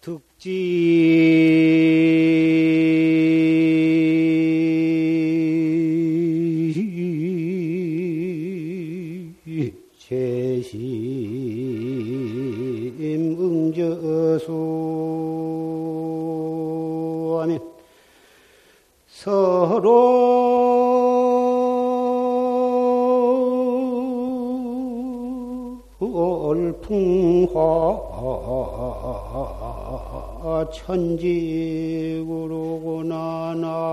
득지 제심 응저수 하면 서로 풍화 천지구로구나 나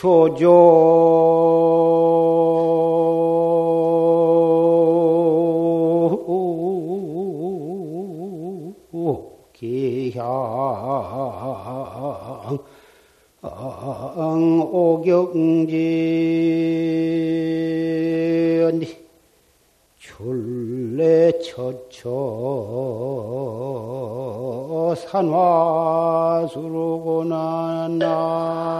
조조 산화수로구나 나.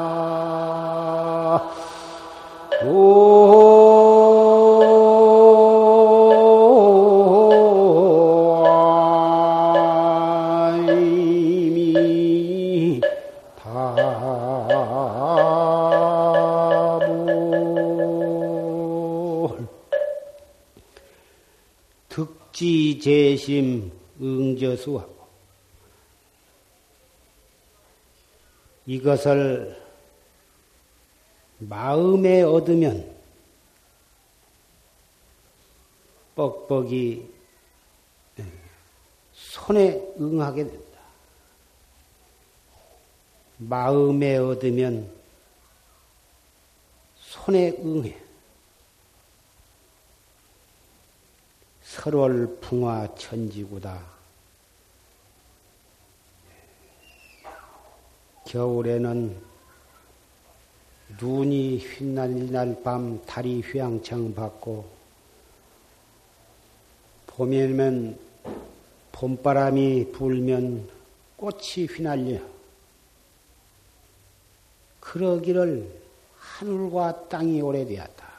득지재심 응저수하 이것을 마음에 얻으면 뻑뻑이 손에 응하게 된다. 마음에 얻으면 손에 응해. 설월 풍화 천지구다. 겨울에는 눈이 휘날릴 날밤 달이 휘황청 받고 봄에는 봄바람이 불면 꽃이 휘날려 그러기를 하늘과 땅이 오래되었다.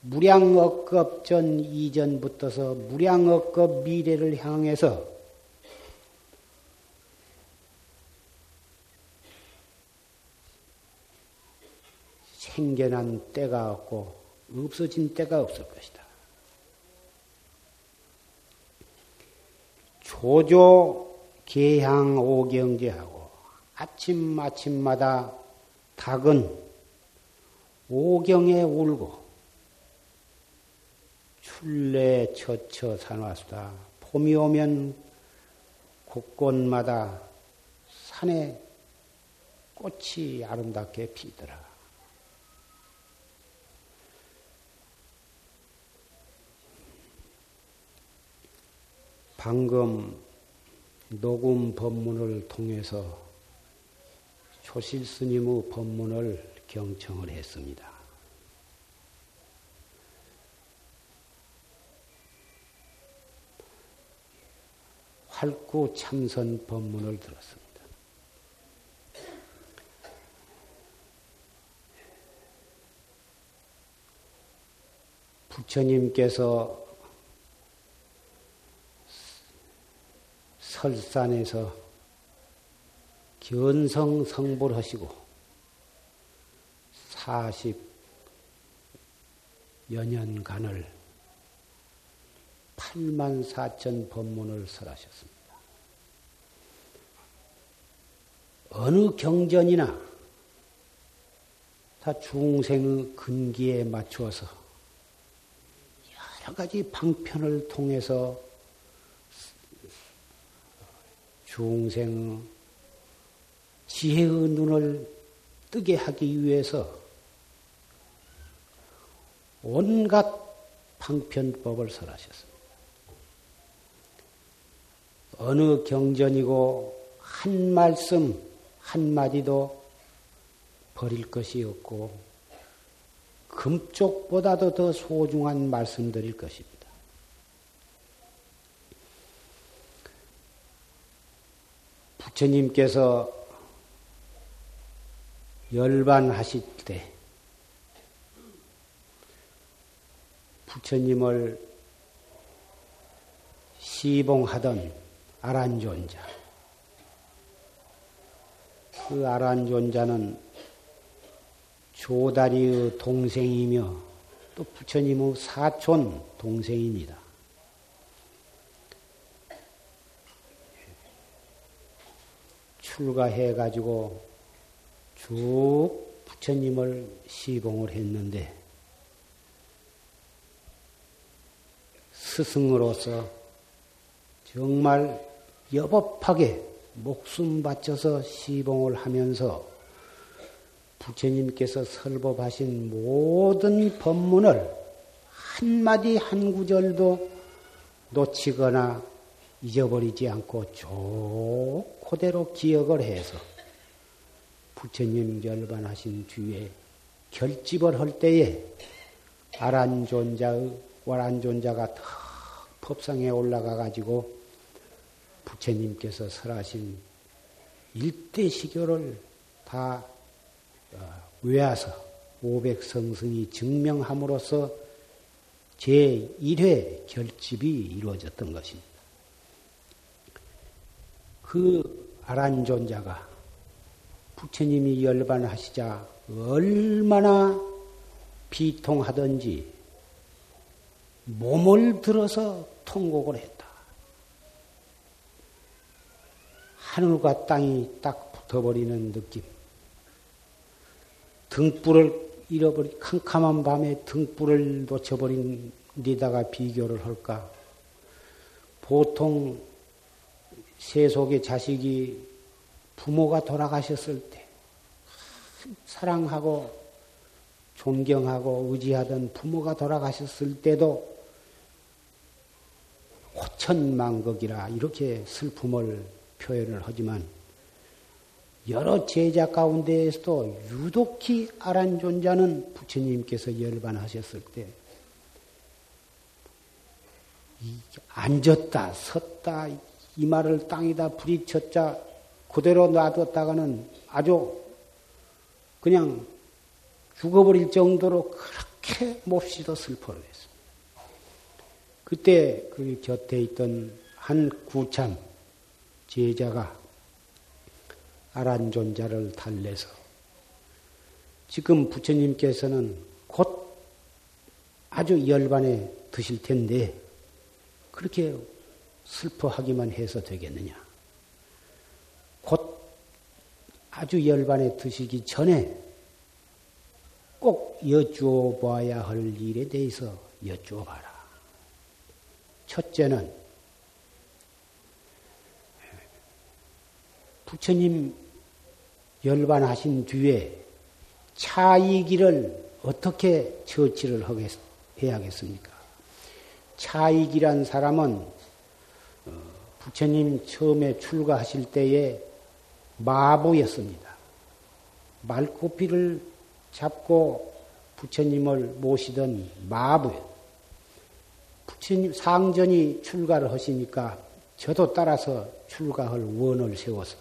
무량억급 전 이전부터서 무량억급 미래를 향해서 생겨난 때가 없고 없어진 때가 없을 것이다. 조조 개향 오경제하고 아침 아침마다 닭은 오경에 울고 출래 처처 산화수다. 봄이 오면 곳곳마다 산에 꽃이 아름답게 피더라. 방금 녹음 법문을 통해서 초실 스님의 법문을 경청을 했습니다. 활구 참선 법문을 들었습니다. 부처님께서 설산에서 견성 성불 하시고 40여 년간을 8만 4천 법문을 설하셨습니다. 어느 경전이나 다 중생의 근기에 맞추어서 여러 가지 방편을 통해서 중생 지혜의 눈을 뜨게 하기 위해서 온갖 방편법을 설하셨습니다. 어느 경전이고 한 말씀 한 마디도 버릴 것이 없고 금쪽보다도 더 소중한 말씀드릴 것입니다. 부처님께서 열반하실 때 부처님을 시봉하던 아란존자 그 아란존자는 조다리의 동생이며 또 부처님의 사촌 동생입니다. 출가해 가지고 쭉 부처님을 시봉을 했는데 스승으로서 정말 여법하게 목숨 바쳐서 시봉을 하면서 부처님께서 설법하신 모든 법문을 한마디 한 구절도 놓치거나 잊어버리지 않고 쭉 그대로 기억을 해서 부처님 열반하신 뒤에 결집을 할 때에 아란존자의 와란존자가 더 법상에 올라가 가지고 부처님께서 설하신 일대시교를 다 어, 외워서 500성승이 증명함으로써 제1회 결집이 이루어졌던 것입니다. 그 아란존자가 부처님이 열반하시자 얼마나 비통하던지 몸을 들어서 통곡을 했다. 하늘과 땅이 딱 붙어버리는 느낌. 등불을 잃어버린 캄캄한 밤에 등불을 놓쳐버린 데다가 비교를 할까? 보통 세속의 자식이 부모가 돌아가셨을 때 사랑하고 존경하고 의지하던 부모가 돌아가셨을 때도 호천만극이라 이렇게 슬픔을 표현을 하지만 여러 제자 가운데에서도 유독히 아란존자는 부처님께서 열반하셨을 때 앉았다 섰다 이마를 땅에다 부딪혔자 그대로 놔뒀다가는 아주 그냥 죽어버릴 정도로 그렇게 몹시도 슬퍼를 했습니다. 그때 그 곁에 있던 한 구참 제자가 아란존자를 달래서 지금 부처님께서는 곧 아주 열반에 드실 텐데 그렇게 슬퍼하기만 해서 되겠느냐. 곧 아주 열반에 드시기 전에 꼭 여쭈어 봐야 할 일에 대해서 여쭈어 봐라. 첫째는 부처님 열반하신 뒤에 차이기를 어떻게 처치를 하겠, 해야겠습니까? 차이기란 사람은 어, 부처님 처음에 출가하실 때에 마부였습니다. 말코피를 잡고 부처님을 모시던 마부였 부처님 상전이 출가를 하시니까 저도 따라서 출가할 원을 세워서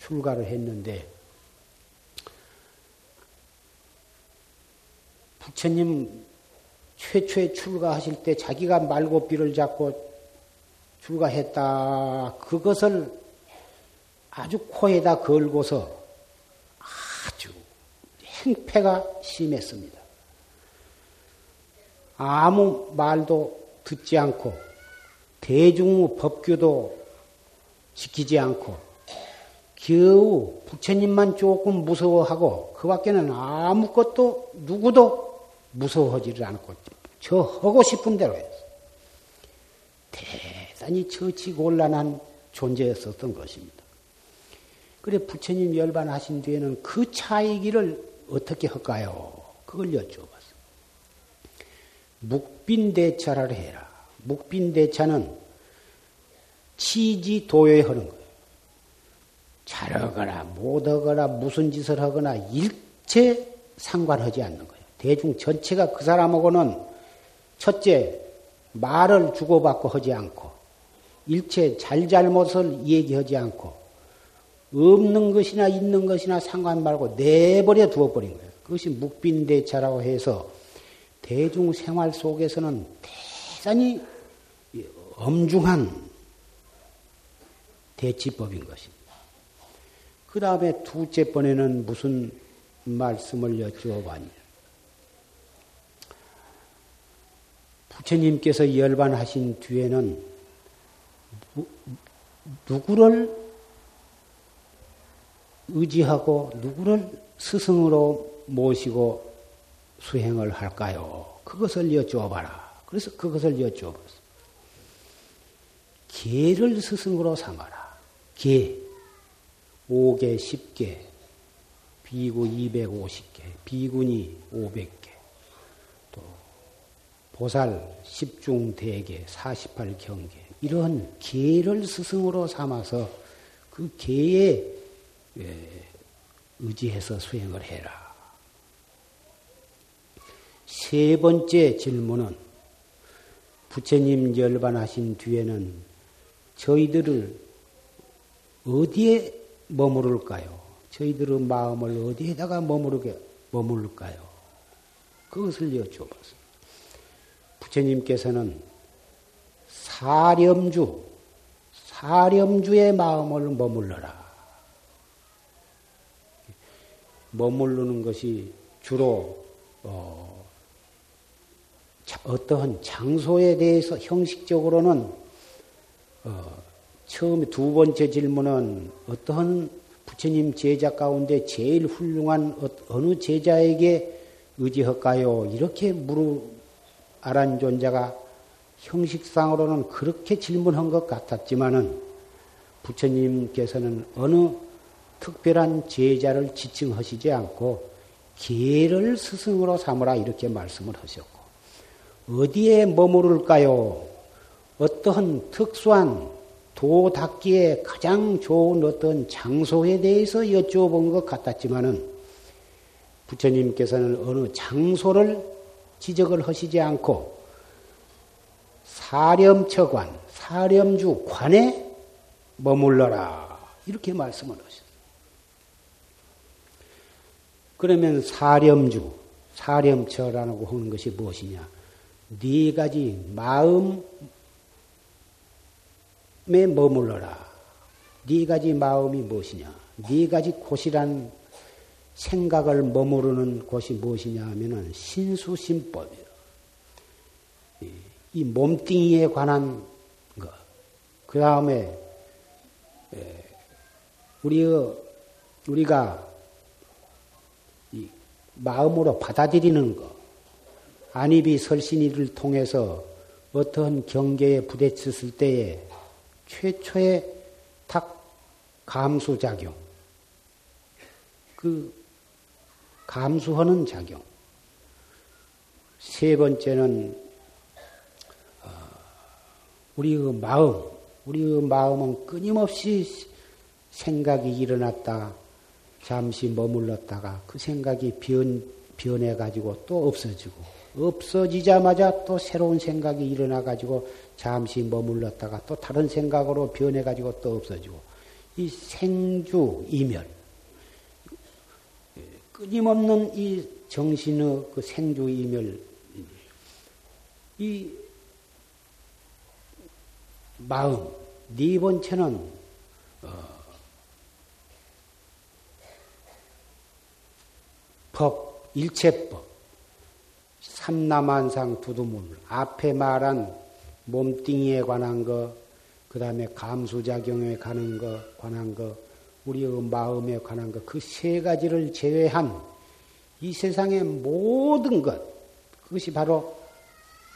출가를 했는데 부처님 최초에 출가하실 때 자기가 말고비를 잡고 출가했다. 그것을 아주 코에다 걸고서 아주 행패가 심했습니다. 아무 말도 듣지 않고 대중 법규도 지키지 않고 겨우 부처님만 조금 무서워하고 그 밖에는 아무것도 누구도 무서워하지를 않고 저 하고 싶은 대로 했어. 대단히 처치 곤란한 존재였었던 것입니다. 그래 부처님 열반하신 뒤에는 그 차이기를 어떻게 할까요? 그걸 여쭤봐. 묵빈대차를 해라. 묵빈대차는 치지 도여하는 거예요. 잘하거나 못하거나 무슨 짓을 하거나 일체 상관하지 않는 거예요. 대중 전체가 그 사람하고는 첫째 말을 주고받고 하지 않고 일체 잘잘못을 얘기하지 않고 없는 것이나 있는 것이나 상관 말고 내버려 두어버린 거예요. 그것이 묵빈대차라고 해서 대중 생활 속에서는 대단히 엄중한 대치법인 것입니다. 그 다음에 두째 번에는 무슨 말씀을 여쭈어봤냐. 부처님께서 열반하신 뒤에는 누구를 의지하고 누구를 스승으로 모시고 수행을 할까요? 그것을 여쭈어봐라. 그래서 그것을 여쭈어봤어. 개를 스승으로 삼아라. 개. 5개, 10개, 비구 250개, 비군이 500개, 또 보살 10중 대개, 48경계, 이런 개를 스승으로 삼아서 그 개에 예, 의지해서 수행을 해라. 세 번째 질문은 부처님 열반하신 뒤에는 저희들을 어디에 머무를까요? 저희들의 마음을 어디에다가 머무르게 머무를까요? 그것을 여쭤봤습니다. 부처님께서는 사렴주, 사렴주의 마음을 머물러라. 머무르는 것이 주로 어, 어떠한 장소에 대해서 형식적으로는 어, 처음에 두 번째 질문은 어떠한 부처님 제자 가운데 제일 훌륭한 어, 어느 제자에게 의지할까요? 이렇게 물어 아란 존자가 형식상으로는 그렇게 질문한 것 같았지만은 부처님께서는 어느 특별한 제자를 지칭하시지 않고 기회를 스승으로 삼으라 이렇게 말씀을 하셨고 어디에 머무를까요? 어떠한 특수한 도 닦기에 가장 좋은 어떤 장소에 대해서 여쭤본 것 같았지만은 부처님께서는 어느 장소를 지적을 하시지 않고 사렴처관, 사렴주 관에 머물러라. 이렇게 말씀을. 그러면 사렴주, 사렴처라고 하는 것이 무엇이냐? 네 가지 마음, 에 머물러라. 네 가지 마음이 무엇이냐? 네 가지 곳이란 생각을 머무르는 곳이 무엇이냐 하면은 신수심법이에요. 이 몸뚱이에 관한 것. 그 다음에 우리 우리가 마음으로 받아들이는 것. 안입이 설신이를 통해서 어떤 경계에 부딪혔을 때에 최초의 탁 감수작용. 그 감수하는 작용. 세 번째는 어, 우리의 마음, 우리의 마음은 끊임없이 생각이 일어났다. 잠시 머물렀다가 그 생각이 변, 변해가지고 또 없어지고 없어지자마자 또 새로운 생각이 일어나가지고 잠시 머물렀다가 또 다른 생각으로 변해가지고 또 없어지고 이 생주 이멸 끊임없는 이 정신의 그 생주 이멸 이 마음 네 번째는 어, 법 일체법. 삼남한상 두두물 앞에 말한 몸뚱이에 관한 것, 그 다음에 감수작용에 관한 것, 관한 것, 우리의 마음에 관한 것, 그 세 가지를 제외한 이 세상의 모든 것, 그것이 바로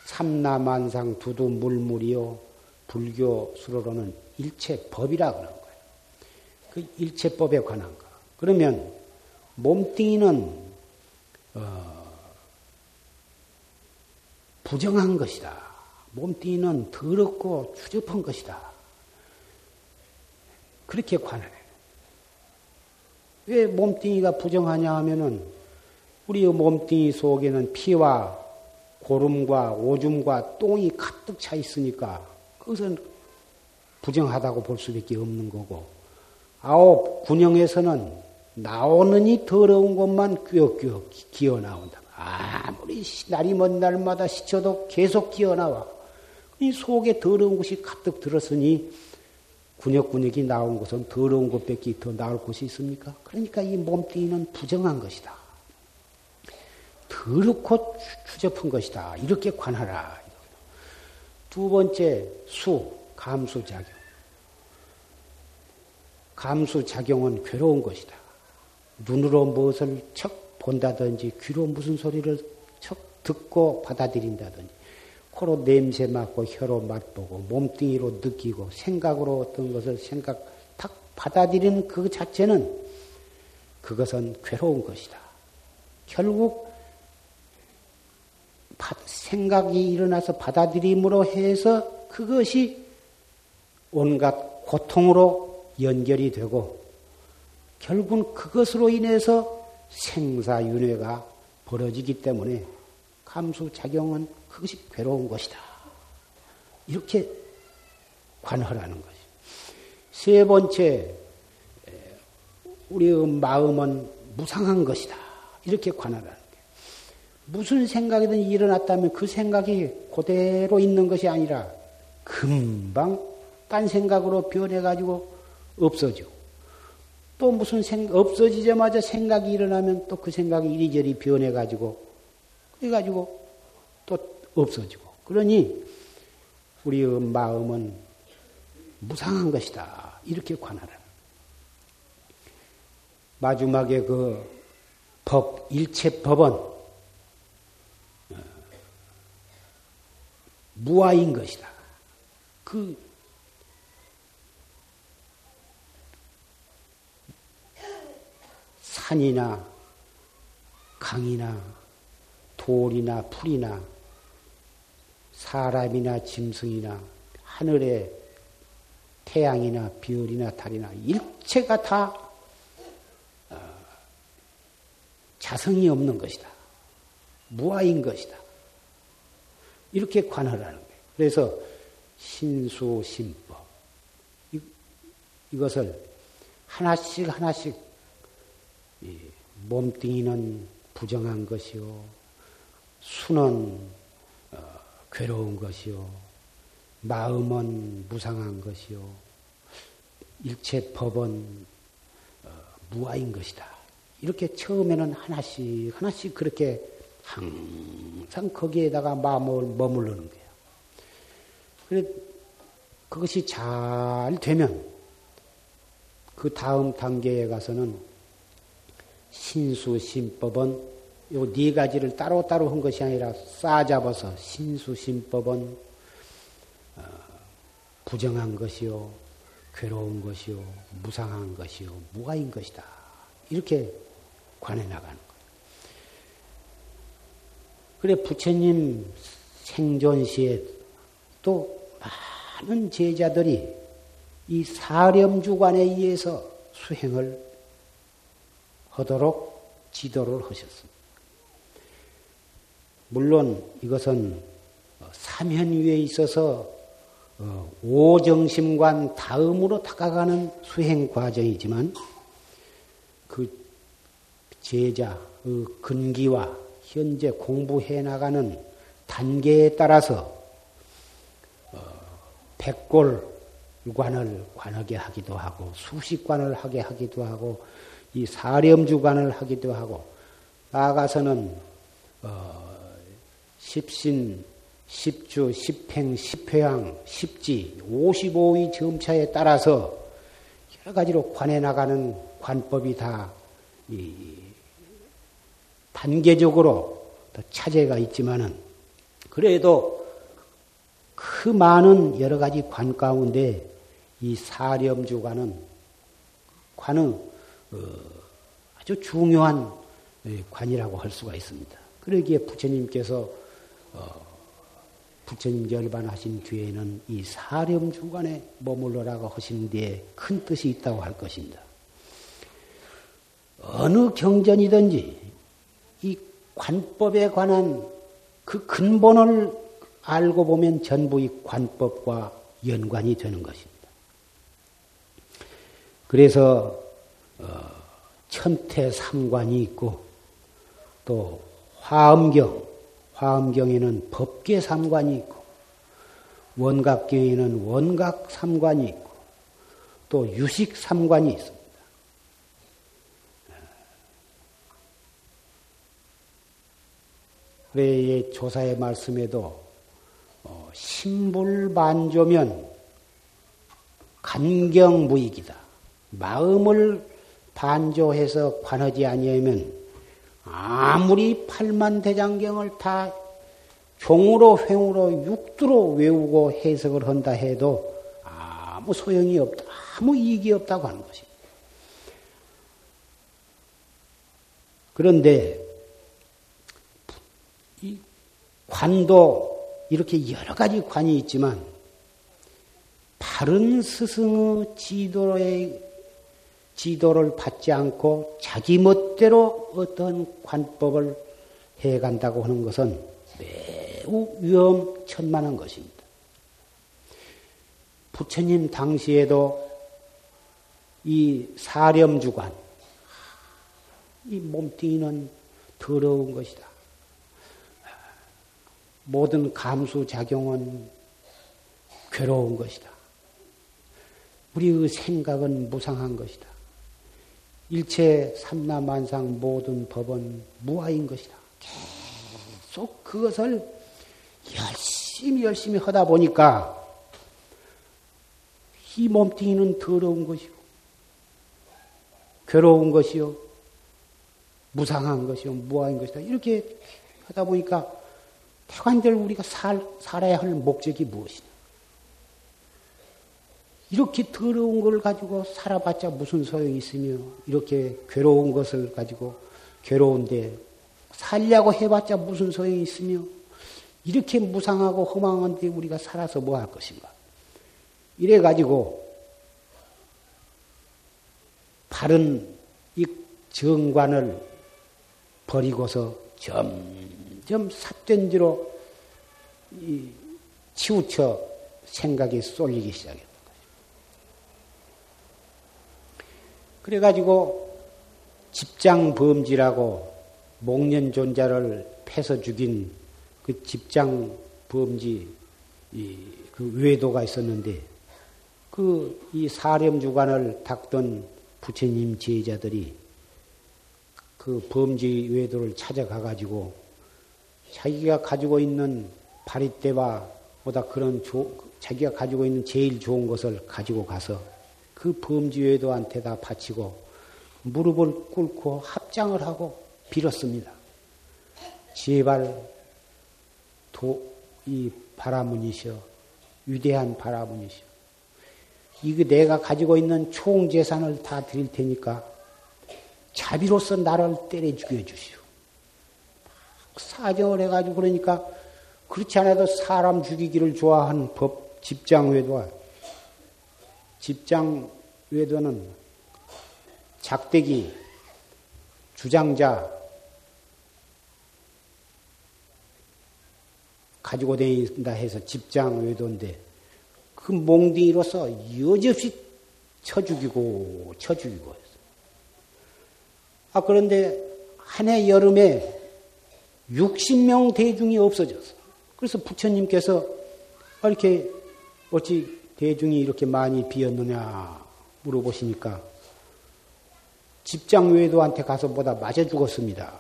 삼남한상 두두물물이요, 불교 수로로는 일체법이라 그러는 거예요. 그 일체법에 관한 것. 그러면 몸뚱이는 어, 부정한 것이다. 몸뚱이는 더럽고 추접한 것이다. 그렇게 관하네. 왜 몸뚱이가 부정하냐 하면은 우리 몸뚱이 속에는 피와 고름과 오줌과 똥이 가득 차 있으니까 그것은 부정하다고 볼 수밖에 없는 거고 아홉 군영에서는 나오는 이 더러운 것만 뀌어뀌어 기어 나온다. 아무리 날이 먼 날마다 시쳐도 계속 기어 나와. 이 속에 더러운 것이 가득 들었으니 군역군역이 나온 것은 더러운 것밖에 더 나올 곳이 있습니까? 그러니까 이 몸뚱이는 부정한 것이다. 더럽고 추접한 것이다. 이렇게 관하라. 두 번째, 수, 감수작용. 감수작용은 괴로운 것이다. 눈으로 무엇을 척 본다든지, 귀로 무슨 소리를 척 듣고 받아들인다든지, 코로 냄새 맡고, 혀로 맛보고, 몸뚱이로 느끼고, 생각으로 어떤 것을 생각, 탁 받아들이는 그 자체는 그것은 괴로운 것이다. 결국 생각이 일어나서 받아들임으로 해서 그것이 온갖 고통으로 연결이 되고 결국은 그것으로 인해서 생사윤회가 벌어지기 때문에 감수작용은 그것이 괴로운 것이다. 이렇게 관하라는 것이. 세 번째, 우리의 마음은 무상한 것이다. 이렇게 관하라. 무슨 생각이든 일어났다면 그 생각이 그대로 있는 것이 아니라 금방 딴 생각으로 변해가지고 없어지고 또 무슨 생각, 없어지자마자 생각이 일어나면 또 그 생각이 이리저리 변해가지고 그래가지고 또 없어지고 그러니 우리의 마음은 무상한 것이다. 이렇게 관하라. 마지막에 그 법, 일체 법은 무아인 것이다. 그 산이나 강이나 돌이나 풀이나 사람이나 짐승이나 하늘의 태양이나 별이나 달이나 일체가 다 어, 자성이 없는 것이다. 무아인 것이다. 이렇게 관하라는 거예요. 그래서 신수심법 이것을 하나씩 하나씩 몸뚱이는 부정한 것이요, 수는 어, 괴로운 것이요, 마음은 무상한 것이요, 일체 법은 어, 무아인 것이다. 이렇게 처음에는 하나씩 하나씩 그렇게 항상 거기에다가 마음을 머무르는 거예요. 그래, 그것이 잘 되면 그 다음 단계에 가서는 신수심법은 요 네 가지를 따로따로 한 것이 아니라 싸잡아서 신수심법은 어, 부정한 것이요, 괴로운 것이요, 무상한 것이요, 무가인 것이다. 이렇게 관해 나가는 그래 부처님 생존 시에 또 많은 제자들이 이 사렴주관에 의해서 수행을 하도록 지도를 하셨습니다. 물론 이것은 삼현위에 있어서 어, 오정심관 다음으로 다가가는 수행 과정이지만 그 제자 그 근기와 현재 공부해 나가는 단계에 따라서 어, 백골관을 관하게 하기도 하고 수식관을 하게 하기도 하고 이 사렴주관을 하기도 하고 나아가서는 어, 십신, 십주, 십행, 십회양, 십지, 55위 점차에 따라서 여러 가지로 관해 나가는 관법이 다 단계적으로 차제가 있지만은 그래도 그 많은 여러 가지 관 가운데 이 사렴주관은 관은 어, 아주 중요한 예, 관이라고 할 수가 있습니다. 그러기에 부처님께서 어, 부처님 열반하신 뒤에는 이 사렴주관에 머물러라고 하신 데에 큰 뜻이 있다고 할 것입니다. 어느 경전이든지 이 관법에 관한 그 근본을 알고 보면 전부 이 관법과 연관이 되는 것입니다. 그래서 어, 천태 삼관이 있고 또 화엄경, 화엄경에는 법계 삼관이 있고 원각경에는 원각 삼관이 있고 또 유식 삼관이 있습니다. 그래 조사의 말씀에도 어, 신불 반조면 간경무익이다. 마음을 반조해서 관하지 아니하면 아무리 팔만대장경을 다 종으로 횡으로 육두로 외우고 해석을 한다 해도 아무 소용이 없다. 아무 이익이 없다고 하는 것입니다. 그런데 이 관도 이렇게 여러 가지 관이 있지만 바른 스승의 지도의 지도를 받지 않고 자기 멋대로 어떤 관법을 해간다고 하는 것은 매우 위험천만한 것입니다. 부처님 당시에도 이 사렴주관, 이 몸뚱이는 더러운 것이다. 모든 감수작용은 괴로운 것이다. 우리의 생각은 무상한 것이다. 일체 삼라만상 모든 법은 무아인 것이다. 계속 그것을 열심히 열심히 하다 보니까 이 몸뚱이는 더러운 것이고 괴로운 것이요 무상한 것이요 무아인 것이다. 이렇게 하다 보니까 태관절 우리가 살, 살아야 할 목적이 무엇이냐? 이렇게 더러운 걸 가지고 살아봤자 무슨 소용이 있으며, 이렇게 괴로운 것을 가지고 괴로운데 살려고 해봤자 무슨 소용이 있으며, 이렇게 무상하고 허망한데 우리가 살아서 뭐 할 것인가? 이래 가지고, 바른 이 정관을 버리고서 점 점 삿된지로 치우쳐 생각이 쏠리기 시작했던 거죠. 그래가지고 집장 범지라고 목련 존자를 패서 죽인 그 집장 범지 그 외도가 있었는데 그 이 사렴 주관을 닦던 부처님 제자들이 그 범지 외도를 찾아가 가지고 자기가 가지고 있는 바리떼와 보다 그런 조, 자기가 가지고 있는 제일 좋은 것을 가지고 가서 그 범지 외도한테 다 바치고 무릎을 꿇고 합장을 하고 빌었습니다. 제발 도, 이 바라문이시여 위대한 바라문이시여 이거 내가 가지고 있는 총 재산을 다 드릴 테니까 자비로서 나를 때려 죽여 주시오. 사정을 해가지고 그러니까 그렇지 않아도 사람 죽이기를 좋아하는 법 집장 외도와 집장 외도는 작대기 주장자 가지고 다닌다 해서 집장 외도인데 그 몽둥이로서 여지없이 쳐 죽이고 쳐 죽이고 했어. 아 그런데 한 해 여름에 60명 대중이 없어졌어. 그래서 부처님께서 이렇게 어찌 대중이 이렇게 많이 비었느냐 물어보시니까 집장 외도한테 가서 보다 맞아 죽었습니다.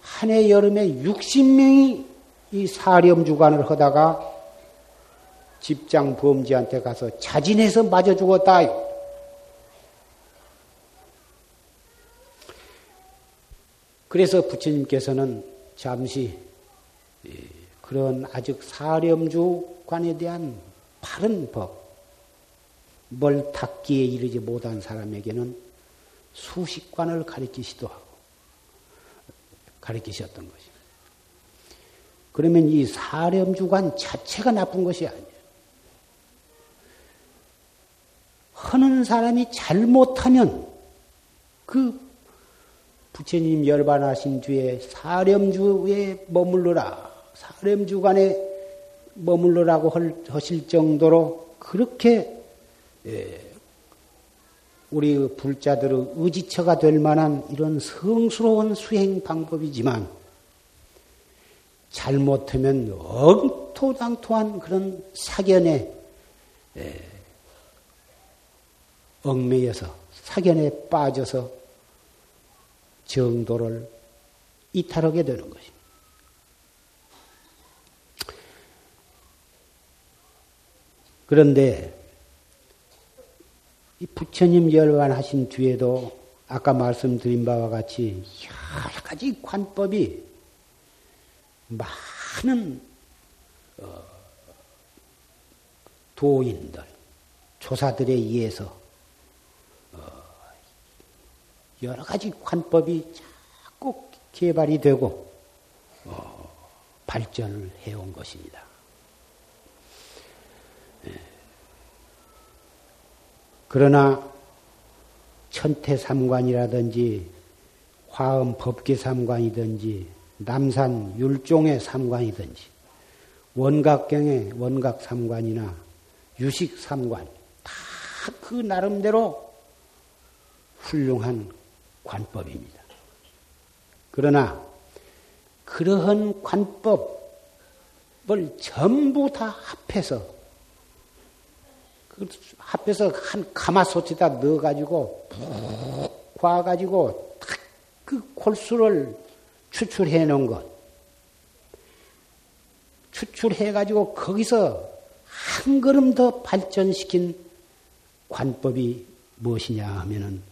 한 해 여름에 60명이 이 사렴 주관을 하다가 집장 범지한테 가서 자진해서 맞아 죽었다. 그래서 부처님께서는 잠시 그런 아직 사렴주관에 대한 바른 법, 뭘 닦기에 이르지 못한 사람에게는 수식관을 가리키시도 하고, 가리키셨던 것입니다. 그러면 이 사렴주관 자체가 나쁜 것이 아니에요. 하는 사람이 잘못하면 그 부처님 열반하신 뒤에 사렴주에 머물러라. 사렴주간에 머물러라고 하실 정도로 그렇게 예, 우리 불자들의 의지처가 될 만한 이런 성스러운 수행 방법이지만 잘못하면 엉토당토한 그런 사견에 예, 얽매여서 사견에 빠져서 정도를 이탈하게 되는 것입니다. 그런데 이 부처님 열반하신 뒤에도 아까 말씀드린 바와 같이 여러 가지 관법이 많은 어, 도인들, 조사들에 의해서 어, 여러 가지 관법이 자꾸 개발이 되고 어, 발전을 해온 것입니다. 그러나 천태삼관이라든지 화엄 법계삼관이든지 남산 율종의 삼관이든지 원각경의 원각삼관이나 유식삼관 다 그 나름대로 훌륭한 관법입니다. 그러나 그러한 관법을 전부 다 합해서 그 합해서 한 가마솥에다 넣어가지고 푹 과가지고 그 골수를 추출해 놓은 것. 추출해가지고 거기서 한 걸음 더 발전시킨 관법이 무엇이냐 하면은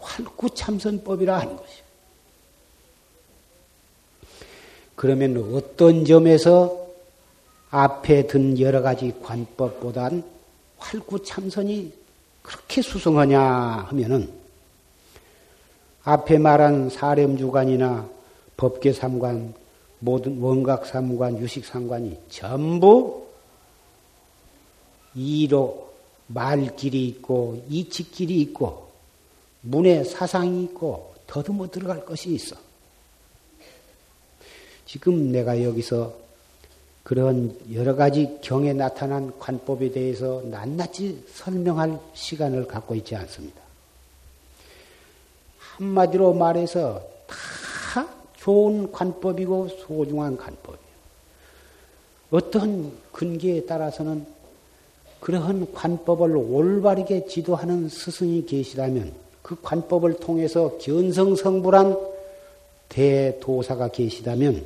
활구참선법이라 하는 것이요. 그러면 어떤 점에서 앞에 든 여러 가지 관법보단 활구참선이 그렇게 수승하냐 하면은 앞에 말한 사렴주관이나 법계삼관, 모든 원각삼관, 유식삼관이 전부 이로 말길이 있고 이치길이 있고 문에 사상이 있고 더듬어 들어갈 것이 있어. 지금 내가 여기서 그런 여러 가지 경에 나타난 관법에 대해서 낱낱이 설명할 시간을 갖고 있지 않습니다. 한마디로 말해서 다 좋은 관법이고 소중한 관법이에요. 어떤 근기에 따라서는 그러한 관법을 올바르게 지도하는 스승이 계시다면 그 관법을 통해서 견성성불한 대도사가 계시다면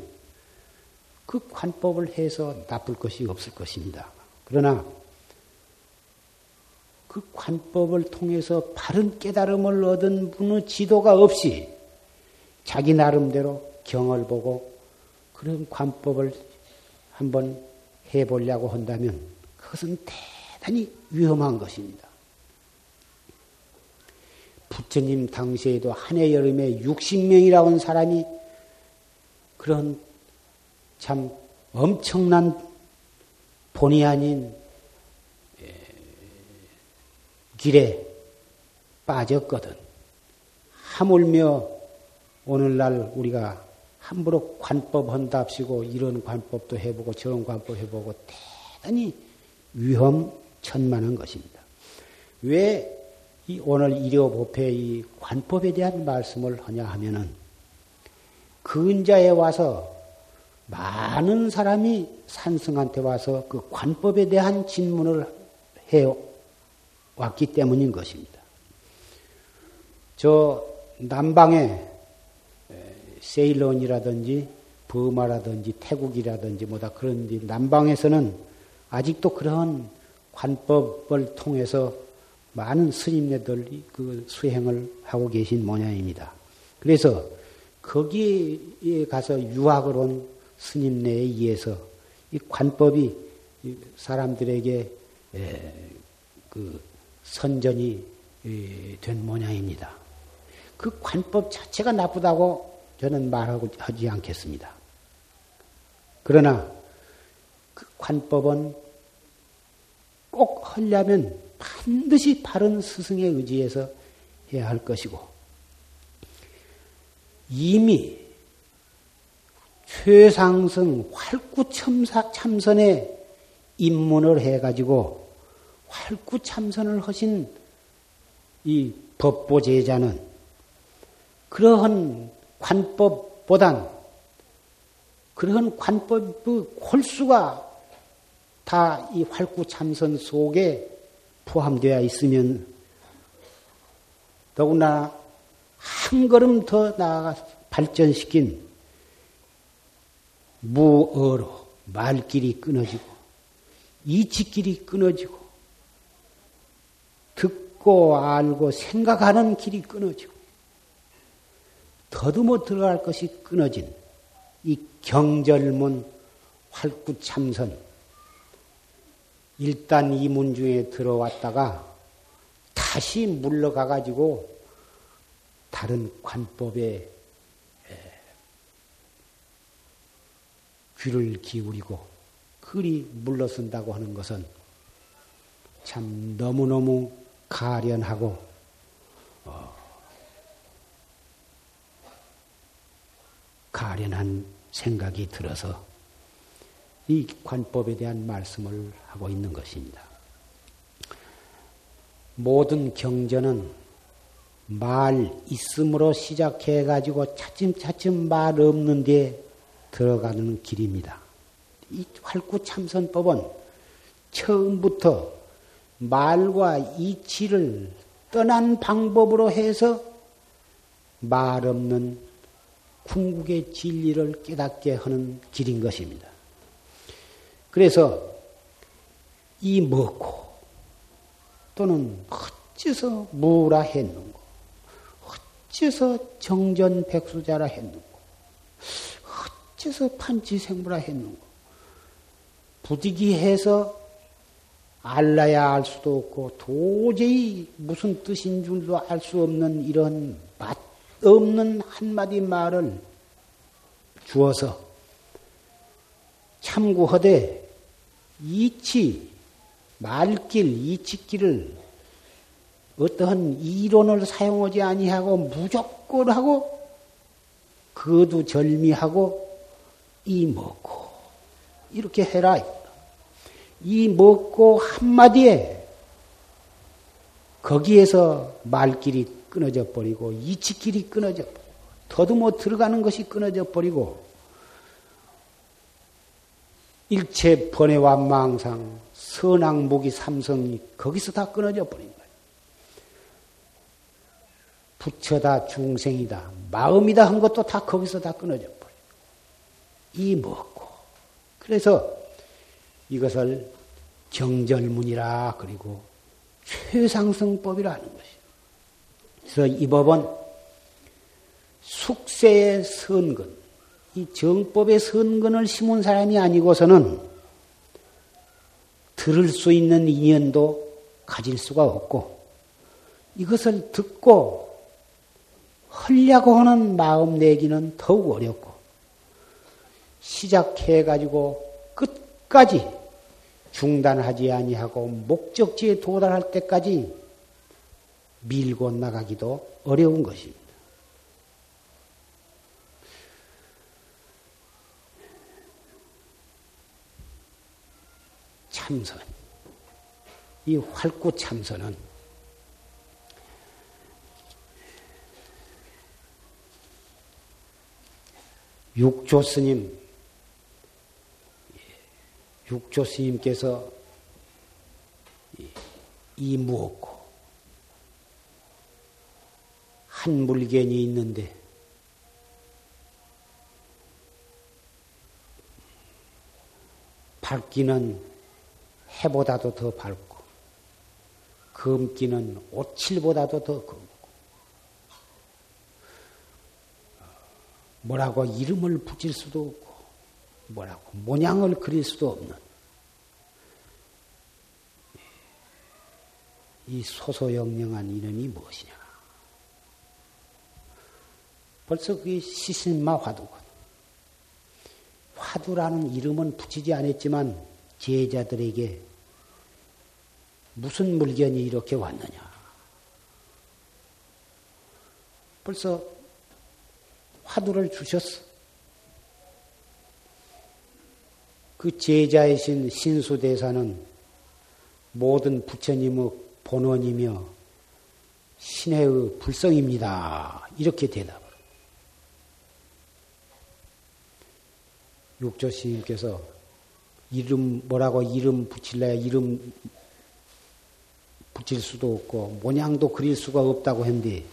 그 관법을 해서 나쁠 것이 없을 것입니다. 그러나 그 관법을 통해서 바른 깨달음을 얻은 분의 지도가 없이 자기 나름대로 경을 보고 그런 관법을 한번 해보려고 한다면 그것은 대단히 위험한 것입니다. 부처님 당시에도 한 해 여름에 60명이라고 하는 사람이 그런 참 엄청난 본의 아닌 길에 빠졌거든. 하물며 오늘날 우리가 함부로 관법 한답시고 이런 관법도 해보고 저런 관법 해보고 대단히 위험천만한 것입니다. 왜 이 오늘 일요법회 이 관법에 대한 말씀을 하냐 하면은 근자에 와서 많은 사람이 산승한테 와서 그 관법에 대한 질문을 해 왔기 때문인 것입니다. 저 남방에 세일론이라든지 버마라든지 태국이라든지 뭐다 그런 남방에서는 아직도 그런 관법을 통해서 많은 스님네들이 그 수행을 하고 계신 모양입니다. 그래서 거기에 가서 유학을 온 스님네에 의해서 이 관법이 사람들에게 그 선전이 된 모양입니다. 그 관법 자체가 나쁘다고 저는 말하고 하지 않겠습니다. 그러나 그 관법은 꼭 하려면 반드시 바른 스승의 의지에서 해야 할 것이고 이미 최상승 활구참사 참선에 입문을 해가지고 활구참선을 하신 이 법보제자는 그러한 관법보단 그러한 관법의 홀수가 다 이 활구참선 속에 포함되어 있으면 더구나 한 걸음 더 나아가 발전시킨 무어로 말길이 끊어지고 이치길이 끊어지고 듣고 알고 생각하는 길이 끊어지고 더듬어 들어갈 것이 끊어진 이 경절문 활구참선 일단 이문 중에 들어왔다가 다시 물러가 가지고 다른 관법에 귀를 기울이고 그리 물러선다고 하는 것은 참 너무너무 가련하고 어, 가련한 생각이 들어서 이 관법에 대한 말씀을 하고 있는 것입니다. 모든 경전은 말 있음으로 시작해 가지고 차츰차츰 말 없는 데 들어가는 길입니다. 이 활구 참선법은 처음부터 말과 이치를 떠난 방법으로 해서 말 없는 궁극의 진리를 깨닫게 하는 길인 것입니다. 그래서 이 먹고 또는 어째서 무라 했는고 어째서 정전백수자라 했는고 어째서 판치생무라 했는고 부득이해서 알라야 알 수도 없고 도저히 무슨 뜻인 줄도 알 수 없는 이런 맛 없는 한마디 말을 주어서 참고하되 이치, 말길, 이치길을 어떠한 이론을 사용하지 아니하고 무조건 하고 그도 절미하고 이 먹고 이렇게 해라. 이 먹고 한마디에 거기에서 말길이 끊어져 버리고 이치길이 끊어져 버리고 더듬어 들어가는 것이 끊어져 버리고 일체 번외와 망상, 선악 무기 삼성이 거기서 다 끊어져 버린 거예요. 부처다 중생이다 마음이다 한 것도 다 거기서 다 끊어져 버려요. 이 먹고 그래서 이것을 경절문이라 그리고 최상승법이라는 것이에요. 그래서 이 법은 숙세의 선근, 이 정법의 선근을 심은 사람이 아니고서는 들을 수 있는 인연도 가질 수가 없고 이것을 듣고 헐려고 하는 마음 내기는 더욱 어렵고 시작해 가지고 끝까지 중단하지 아니하고 목적지에 도달할 때까지 밀고 나가기도 어려운 것입니다. 참선. 이 활구 참선은 육조 스님, 육조 스님께서 이 무엇고 한 물견이 있는데 밝기는 해보다도 더 밝고 검기는 오칠보다도 더 검고 뭐라고 이름을 붙일 수도 없고 뭐라고 모양을 그릴 수도 없는 이 소소영령한 이름이 무엇이냐? 벌써 그게 시신마 화두거든. 화두라는 이름은 붙이지 않았지만 제자들에게 무슨 물건이 이렇게 왔느냐. 벌써 화두를 주셨어. 그 제자이신 신수대사는 모든 부처님의 본원이며 신의 불성입니다. 이렇게 대답을. 육조 스님께서 이름 뭐라고 이름 붙일래야 이름 붙일 수도 없고 모양도 그릴 수가 없다고 했는데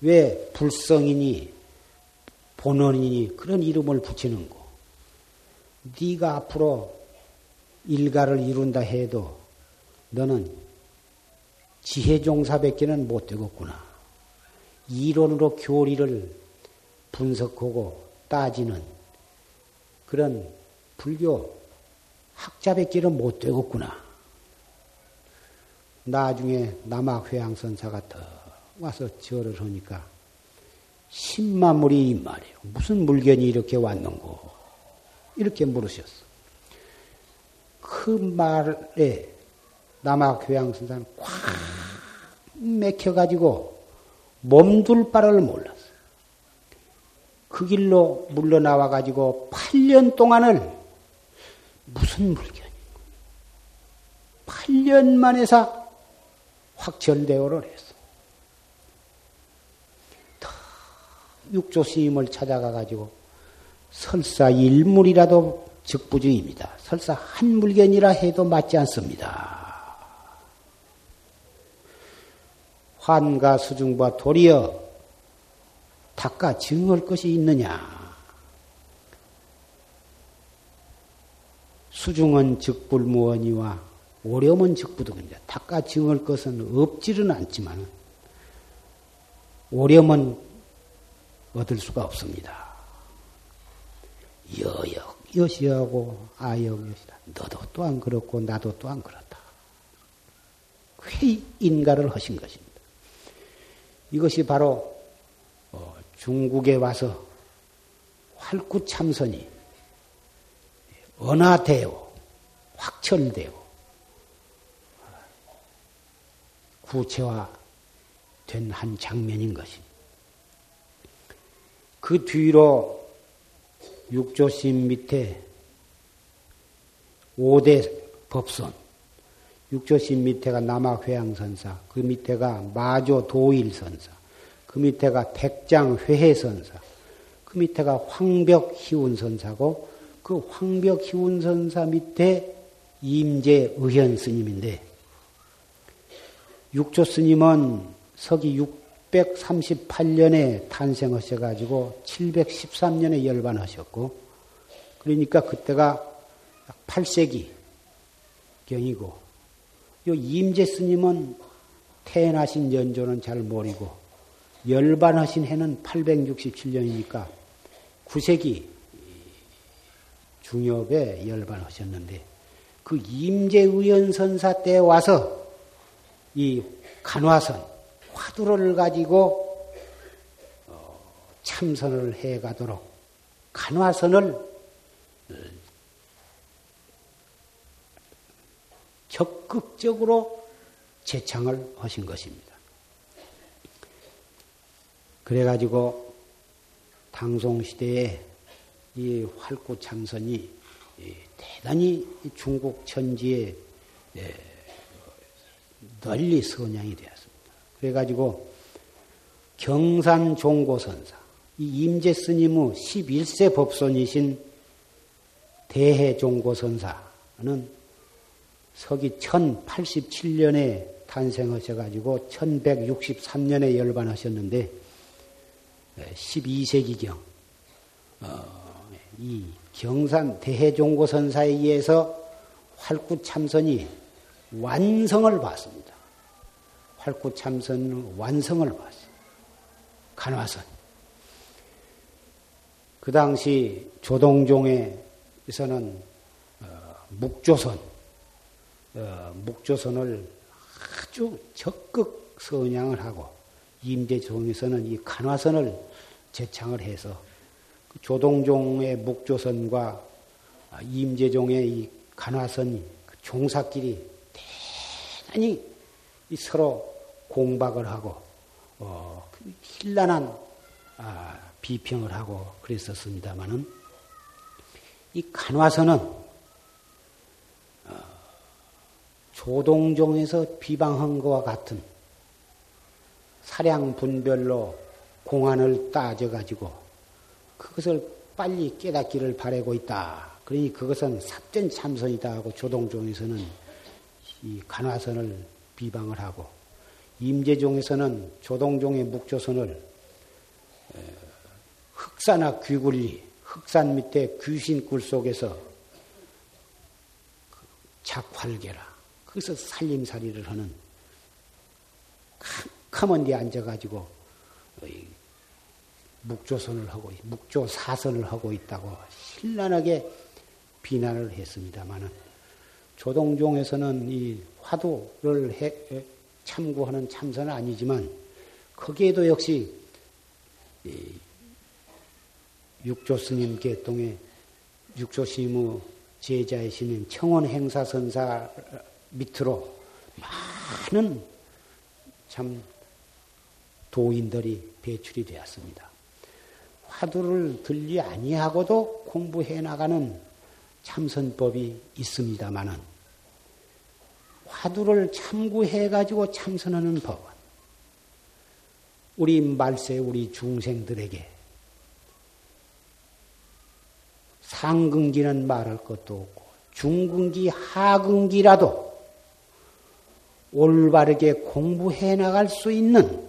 왜 불성이니 본원이니 그런 이름을 붙이는 거? 네가 앞으로 일가를 이룬다 해도 너는 지혜종사밖에는 못 되겠구나. 이론으로 교리를 분석하고 따지는 그런 불교 학자밖에는 못 되겠구나. 나중에 남학회양선사가 더 와서 절을 하니까 십만물이 이 말이에요. 무슨 물건이 이렇게 왔는고? 이렇게 물으셨어. 그 말에 남학회양선사는 꽉 맥혀가지고 몸둘 바를 몰랐어. 그 길로 물러나와가지고 8년 동안을 무슨 물건이고 8년 만에서 확철대오를 했어. 육조 스님을 찾아가 가지고 설사 일물이라도 적부중입니다. 설사 한 물건이라 해도 맞지 않습니다. 환가 수중과 도리어 닦아 증할 것이 있느냐? 수중은 즉불무언이와 오렴은 즉부득이다. 닦아 증할 것은 없지는 않지만 오렴은 얻을 수가 없습니다. 여역 여시하고 아역 여시다. 너도 또한 그렇고 나도 또한 그렇다. 회 인가를 하신 것입니다. 이것이 바로 어, 중국에 와서 활구 참선이 언하되어 확철되어 구체화된 한 장면인 것입니다. 그 뒤로 육조심 밑에 5대 법선, 육조심 밑에가 남학회양선사, 그 밑에가 마조 도일선사, 그 밑에가 백장회해선사, 그 밑에가 황벽희운선사고 그 황벽 희운선사 밑에 임재 의현 스님인데 육조 스님은 서기 638년에 탄생하셔 가지고 713년에 열반하셨고 그러니까 그때가 8세기 경이고 요 임재 스님은 태어나신 연조는 잘 모르고 열반하신 해는 867년이니까 9세기 중엽에 열반하셨는데 그 임재의연 선사 때 와서 이 간화선 화두를 가지고 어, 참선을 해 가도록 간화선을 적극적으로 제창을 하신 것입니다. 그래가지고 당송 시대에 이 활구 참선이 대단히 중국 천지에 예, 널리 선양이 되었습니다. 그래가지고 경산 종고선사, 이 임재 스님의 11세 법손이신 대해 종고선사는 서기 1087년에 탄생하셔가지고 1163년에 열반하셨는데 12세기경 어, 이 경산 대해종고선사에 의해서 활구참선이 완성을 받습니다. 활구참선 완성을 봤어요. 간화선. 그 당시 조동종에서는 어, 묵조선, 어, 묵조선을 아주 적극 선양을 하고 임재종에서는 이 간화선을 제창을 해서 그 조동종의 묵조선과 임재종의 이 간화선 그 종사끼리 대단히 서로 공박을 하고 어, 그 힐난한 아, 비평을 하고 그랬었습니다마는 이 간화선은 어, 조동종에서 비방한 것과 같은 사량 분별로 공안을 따져가지고 그것을 빨리 깨닫기를 바라고 있다. 그러니 그것은 삭전 참선이다 하고 조동종에서는 이 간화선을 비방을 하고 임재종에서는 조동종의 묵조선을 흑사나 귀굴리, 흑산 밑에 귀신 굴 속에서 작활계라. 거기서 살림살이를 하는 캄캄한 데 앉아가지고 묵조선을 하고, 묵조 사선을 하고 있다고 신란하게 비난을 했습니다마는 조동종에서는 이 화두를 해, 참고하는 참선은 아니지만 거기에도 역시 육조 스님 계통의 육조 스님의 제자이신 청원 행사 선사 밑으로 많은 참 도인들이 배출이 되었습니다. 화두를 들리 아니하고도 공부해 나가는 참선법이 있습니다만은 화두를 참고해 가지고 참선하는 법은 우리 말세 우리 중생들에게 상근기는 말할 것도 없고 중근기 하근기라도 올바르게 공부해 나갈 수 있는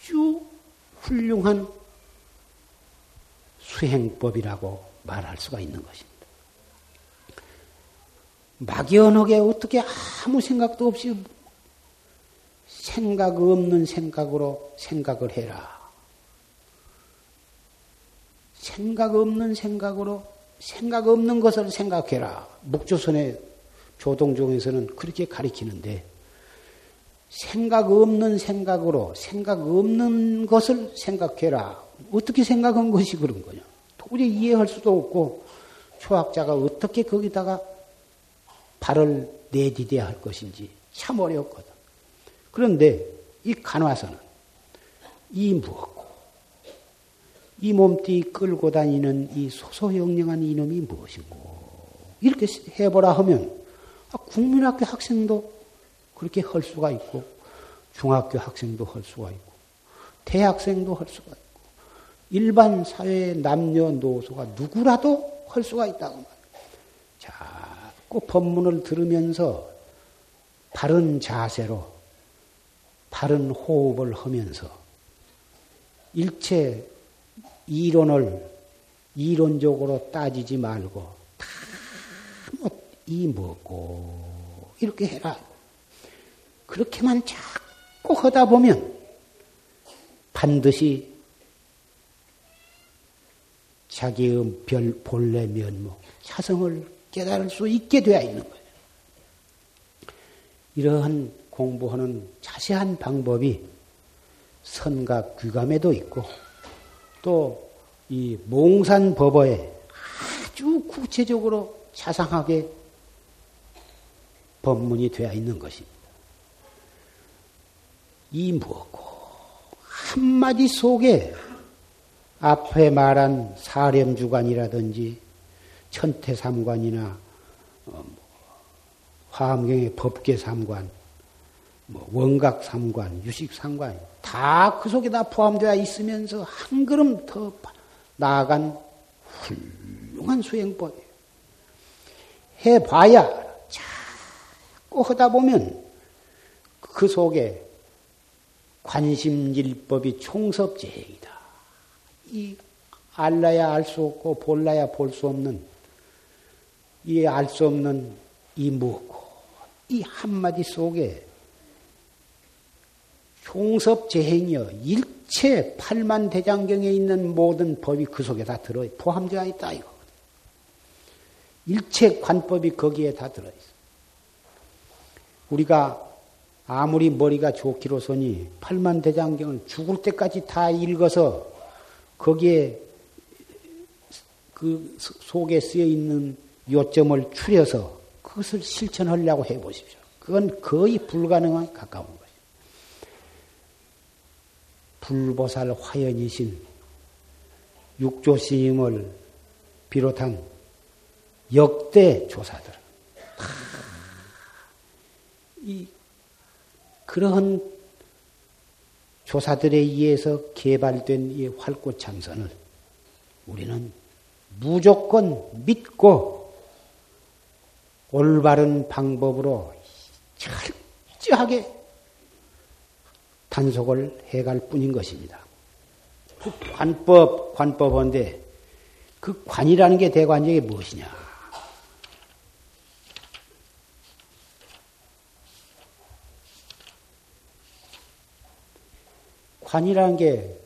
아주 훌륭한 수행법이라고 말할 수가 있는 것입니다. 막연하게 어떻게 아무 생각도 없이 생각 없는 생각으로 생각을 해라. 생각 없는 생각으로 생각 없는 것을 생각해라. 목조선의 조동종에서는 그렇게 가리키는데 생각 없는 생각으로 생각 없는 것을 생각해라. 어떻게 생각한 것이 그런 거냐? 도저히 이해할 수도 없고 초학자가 어떻게 거기다가 발을 내디뎌야 할 것인지 참 어렵거든. 그런데 이 간화선은 이 무엇고 이 몸띠 끌고 다니는 이 소소영령한 이놈이 무엇이고 이렇게 해보라 하면 아, 국민학교 학생도 그렇게 할 수가 있고 중학교 학생도 할 수가 있고 대학생도 할 수가 있고 일반 사회의 남녀노소가 누구라도 할 수가 있다고 말이에요. 자꾸 법문을 들으면서 바른 자세로 바른 호흡을 하면서 일체 이론을 이론적으로 따지지 말고 다이 먹고 이렇게 해라. 그렇게만 자꾸 하다 보면 반드시 자기의 별 본래 면목, 차성을 깨달을 수 있게 되어 있는 거예요. 이러한 공부하는 자세한 방법이 선각 귀감에도 있고 또 이 몽산 법어에 아주 구체적으로 자상하게 법문이 되어 있는 것입니다. 이 무엇고 한마디 속에 앞에 말한 사렴주관이라든지 천태삼관이나 어, 화엄경의 법계삼관, 뭐 원각삼관, 유식삼관 다 그 속에 다 포함되어 있으면서 한 걸음 더 나아간 훌륭한 수행법이에요. 해봐야 자꾸 하다 보면 그 속에 관심일법이 총섭제행이다. 이 알라야 알 수 없고 볼라야 볼 수 없는 이 알 수 없는 이 무엇고 이 한마디 속에 총섭재행이여 일체 팔만 대장경에 있는 모든 법이 그 속에 다 들어 포함되어 있다 이거. 일체 관법이 거기에 다 들어 있어. 우리가 아무리 머리가 좋기로서니 팔만 대장경을 죽을 때까지 다 읽어서 거기에 그 속에 쓰여 있는 요점을 추려서 그것을 실천하려고 해 보십시오. 그건 거의 불가능한 가까운 것입니다. 불보살 화연이신 육조 스님을 비롯한 역대 조사들 이 그러한 조사들에 의해서 개발된 이 활꽃 참선을 우리는 무조건 믿고 올바른 방법으로 철저하게 단속을 해갈 뿐인 것입니다. 그 관법, 관법인데 그 관이라는 게 대관적이 무엇이냐? 관이라는 게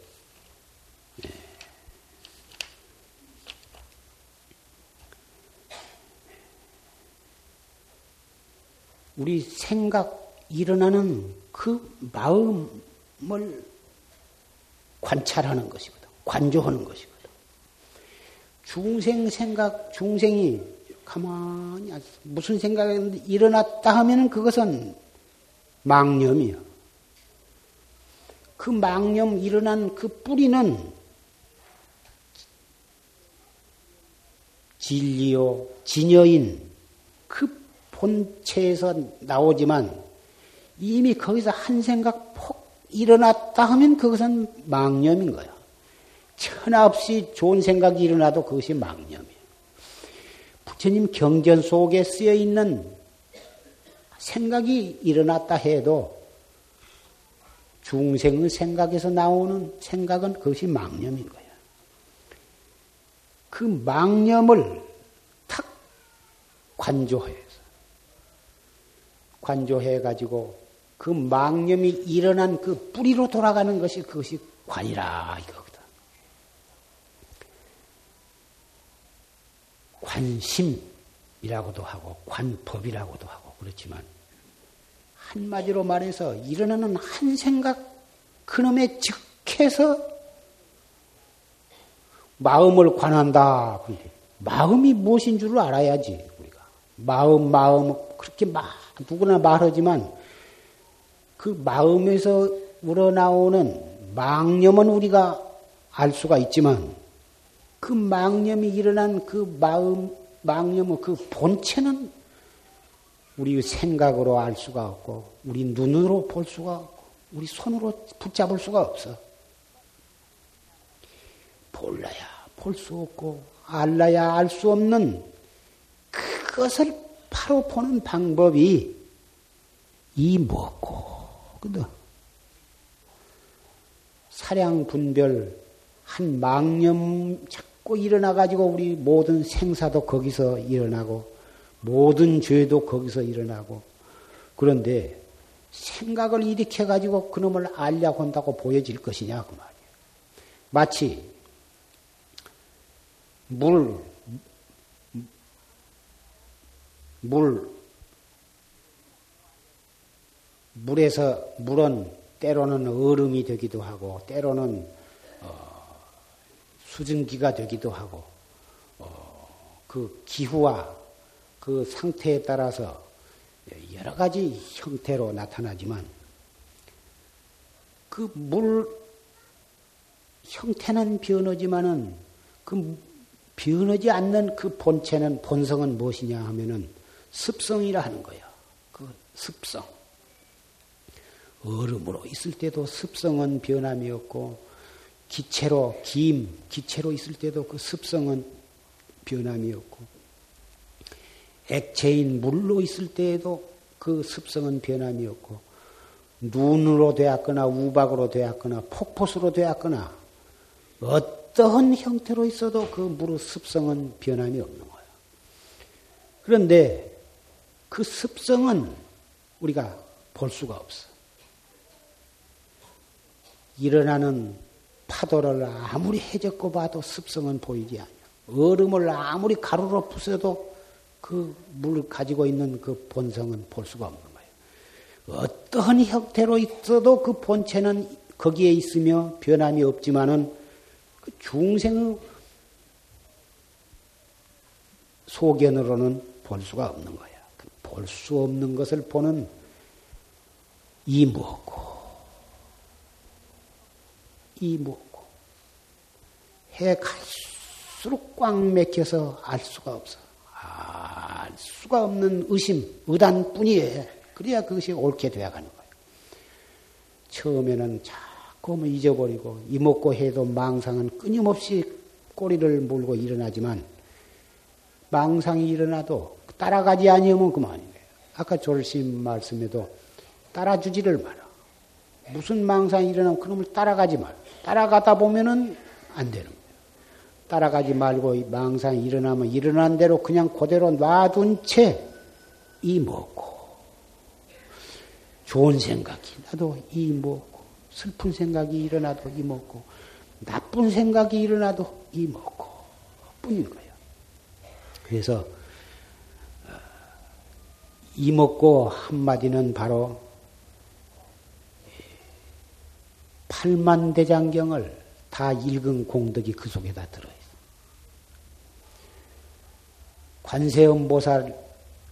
우리 생각 일어나는 그 마음을 관찰하는 것이거든. 관조하는 것이거든. 중생 생각, 중생이 가만히 무슨 생각이 일어났다 하면은 그것은 망념이야. 그 망념 일어난 그 뿌리는 진리요, 진여인 그 본체에서 나오지만 이미 거기서 한 생각 폭 일어났다 하면 그것은 망념인 거야. 천하 없이 좋은 생각이 일어나도 그것이 망념이야. 부처님 경전 속에 쓰여 있는 생각이 일어났다 해도 중생의 생각에서 나오는 생각은 그것이 망념인 거야. 그 망념을 탁 관조해서 관조해 가지고 그 망념이 일어난 그 뿌리로 돌아가는 것이 그것이 관이라 이거거든. 관심이라고도 하고 관법이라고도 하고 그렇지만 한마디로 말해서 일어나는 한 생각 그놈에 즉해서 마음을 관한다. 마음이 무엇인 줄 알아야지 우리가 마음 마음 그렇게 막 누구나 말하지만 그 마음에서 우러나오는 망념은 우리가 알 수가 있지만 그 망념이 일어난 그 마음 망념의 그 본체는 우리 생각으로 알 수가 없고, 우리 눈으로 볼 수가 없고, 우리 손으로 붙잡을 수가 없어. 볼라야 볼 수 없고, 알라야 알 수 없는 그것을 바로 보는 방법이 이 뭐고, 그도 사량 분별 한 망념 자꾸 일어나가지고 우리 모든 생사도 거기서 일어나고, 모든 죄도 거기서 일어나고 그런데 생각을 일으켜 가지고 그놈을 알려고 한다고 보여질 것이냐 그 말이에요. 마치 물, 물, 물에서 물은 때로는 얼음이 되기도 하고 때로는 어, 수증기가 되기도 하고 어, 그 기후와 그 상태에 따라서 여러 가지 형태로 나타나지만 그 물 형태는 변하지만은 그 변하지 않는 그 본체는 본성은 무엇이냐 하면은 습성이라 하는 거예요. 그 습성. 얼음으로 있을 때도 습성은 변함이 없고 기체로 김 기체로 있을 때도 그 습성은 변함이 없고 액체인 물로 있을 때에도 그 습성은 변함이 없고 눈으로 되었거나 우박으로 되었거나 폭포수로 되었거나 어떠한 형태로 있어도 그 물의 습성은 변함이 없는 거예요. 그런데 그 습성은 우리가 볼 수가 없어. 일어나는 파도를 아무리 해적고 봐도 습성은 보이지 않아요. 얼음을 아무리 가루로 부숴도 그 물 가지고 있는 그 본성은 볼 수가 없는 거예요. 어떠한 형태로 있어도 그 본체는 거기에 있으며 변함이 없지만은 그 중생의 소견으로는 볼 수가 없는 거야. 그 볼수 없는 것을 보는 이 무엇고, 이 무엇고, 해 갈수록 꽉 맥혀서 알 수가 없어. 알 수가 없는 의심, 의단뿐이에 그래야 그것이 옳게 되어가는 거예요. 처음에는 자꾸 뭐 잊어버리고 이먹고 해도 망상은 끊임없이 꼬리를 물고 일어나지만 망상이 일어나도 따라가지 아니하면 그만이에요. 아까 졸심 말씀에도 따라주지를 마라. 무슨 망상이 일어나면 그놈을 따라가지 마라. 따라가다 보면은 안 되는 거예요. 따라가지 말고 망상이 일어나면 일어난 대로 그냥 그대로 놔둔 채 이 먹고. 좋은 생각이 나도 이 먹고. 슬픈 생각이 일어나도 이 먹고. 나쁜 생각이 일어나도 이 먹고. 뿐인 거예요. 그래서 어, 이 먹고 한마디는 바로 팔만대장경을 다 읽은 공덕이 그 속에 다 들어있어. 관세음보살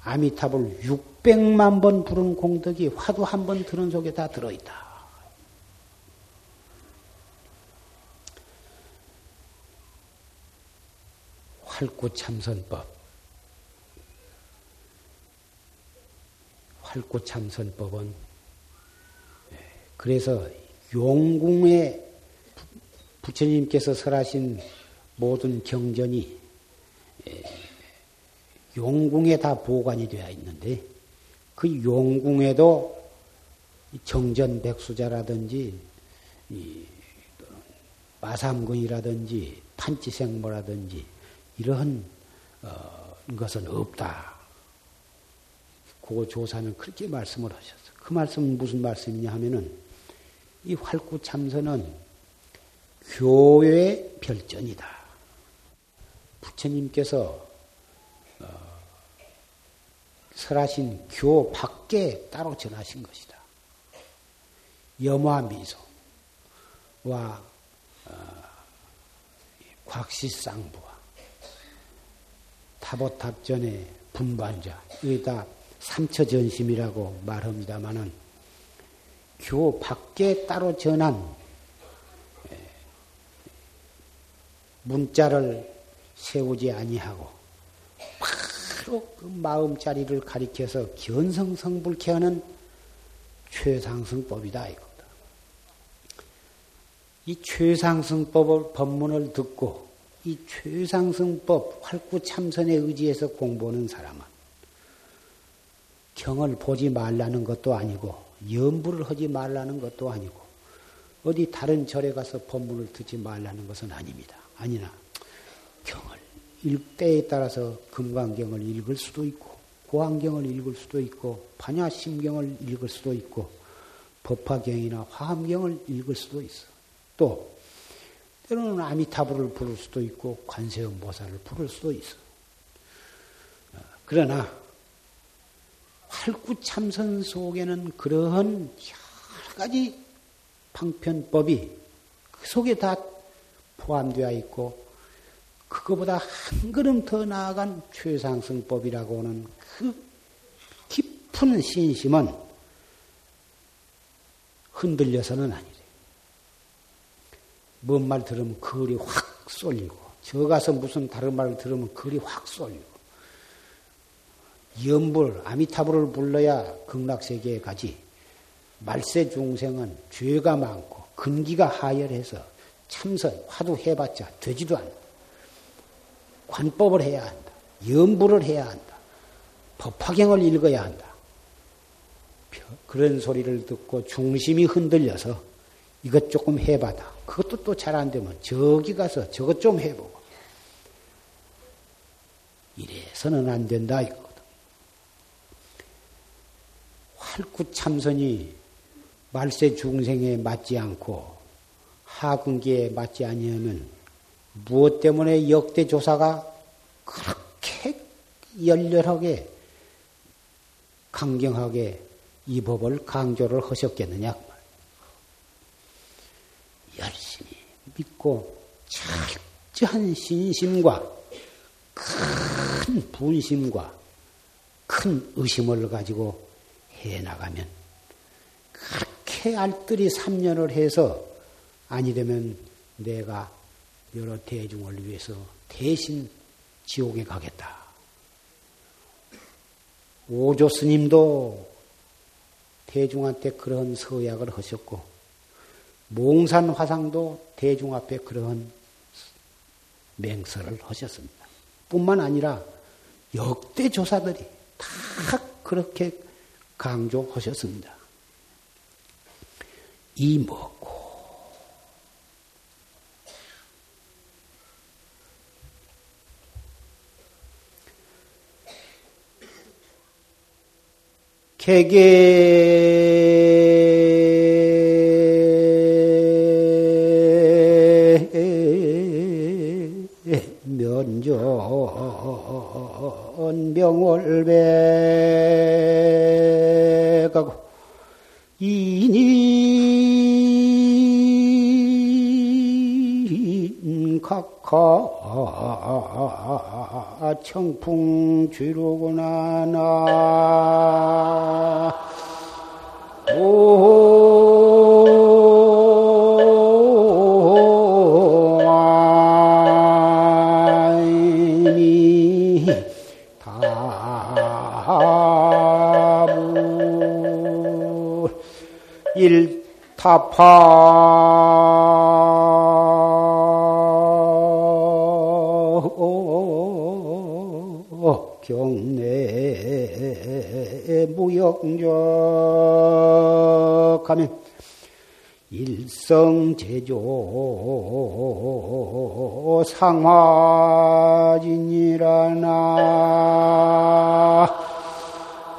아미탑을 600만 번 부른 공덕이 화두 한 번 들은 속에 다 들어있다. 활구참선법. 활구참선법은 예, 그래서 용궁에 부처님께서 설하신 모든 경전이 예, 용궁에 다 보관이 되어 있는데 그 용궁에도 정전 백수자라든지 마삼근이라든지 판치생모라든지 이러한 어, 것은 없다. 그 조사는 그렇게 말씀을 하셨어. 그 말씀은 무슨 말씀이냐 하면은 이 활구 참선은 교회 별전이다. 부처님께서 어, 설하신 교 밖에 따로 전하신 것이다. 염화 미소와 어, 곽시쌍부와 타보탑전의 분반자 여기다 삼처전심이라고 말합니다마는 교 밖에 따로 전한 문자를 세우지 아니하고 바로 그 마음자리를 가리켜서 견성성불케 하는 최상승법이다 이거다. 이 최상승법을 법문을 듣고 이 최상승법 활구참선에 의지해서 공부하는 사람은 경을 보지 말라는 것도 아니고 염불을 하지 말라는 것도 아니고 어디 다른 절에 가서 법문을 듣지 말라는 것은 아닙니다. 아니나 경을 읽 때에 따라서 금강경을 읽을 수도 있고 고안경을 읽을 수도 있고 반야심경을 읽을 수도 있고 법화경이나 화엄경을 읽을 수도 있어. 또 때로는 아미타불을 부를 수도 있고 관세음보살을 부를 수도 있어. 그러나 활구참선 속에는 그러한 여러 가지 방편법이 그 속에 다 포함되어 있고 그거보다 한 걸음 더 나아간 최상승법이라고 하는 그 깊은 신심은 흔들려서는 아니래. 뭔 말 들으면 거리 확 쏠리고 저 가서 무슨 다른 말을 들으면 거리 확 쏠리고 염불, 아미타불을 불러야 극락세계에 가지 말세 중생은 죄가 많고 근기가 하열해서 참선, 화두 해봤자 되지도 않는다. 관법을 해야 한다. 염불을 해야 한다. 법화경을 읽어야 한다. 그런 소리를 듣고 중심이 흔들려서 이것 조금 해봐다. 그것도 또 잘 안 되면 저기 가서 저것 좀 해보고. 이래서는 안 된다 이거거든. 활구참선이 말세 중생에 맞지 않고 하근기에 맞지 아니하면 무엇 때문에 역대 조사가 그렇게 열렬하게 강경하게 이 법을 강조를 하셨겠느냐? 열심히 믿고 철저한 신심과 큰 분심과 큰 의심을 가지고 해 나가면 그렇게 알뜰히 3년을 해서 아니 되면 내가 여러 대중을 위해서 대신 지옥에 가겠다. 오조 스님도 대중한테 그런 서약을 하셨고, 몽산 화상도 대중 앞에 그런 맹설을 하셨습니다. 뿐만 아니라 역대 조사들이 다 그렇게 강조하셨습니다. 이 먹고 개개 청풍 쥐로구나 나. 타파 무역적하면 일성제조 상화진이라나.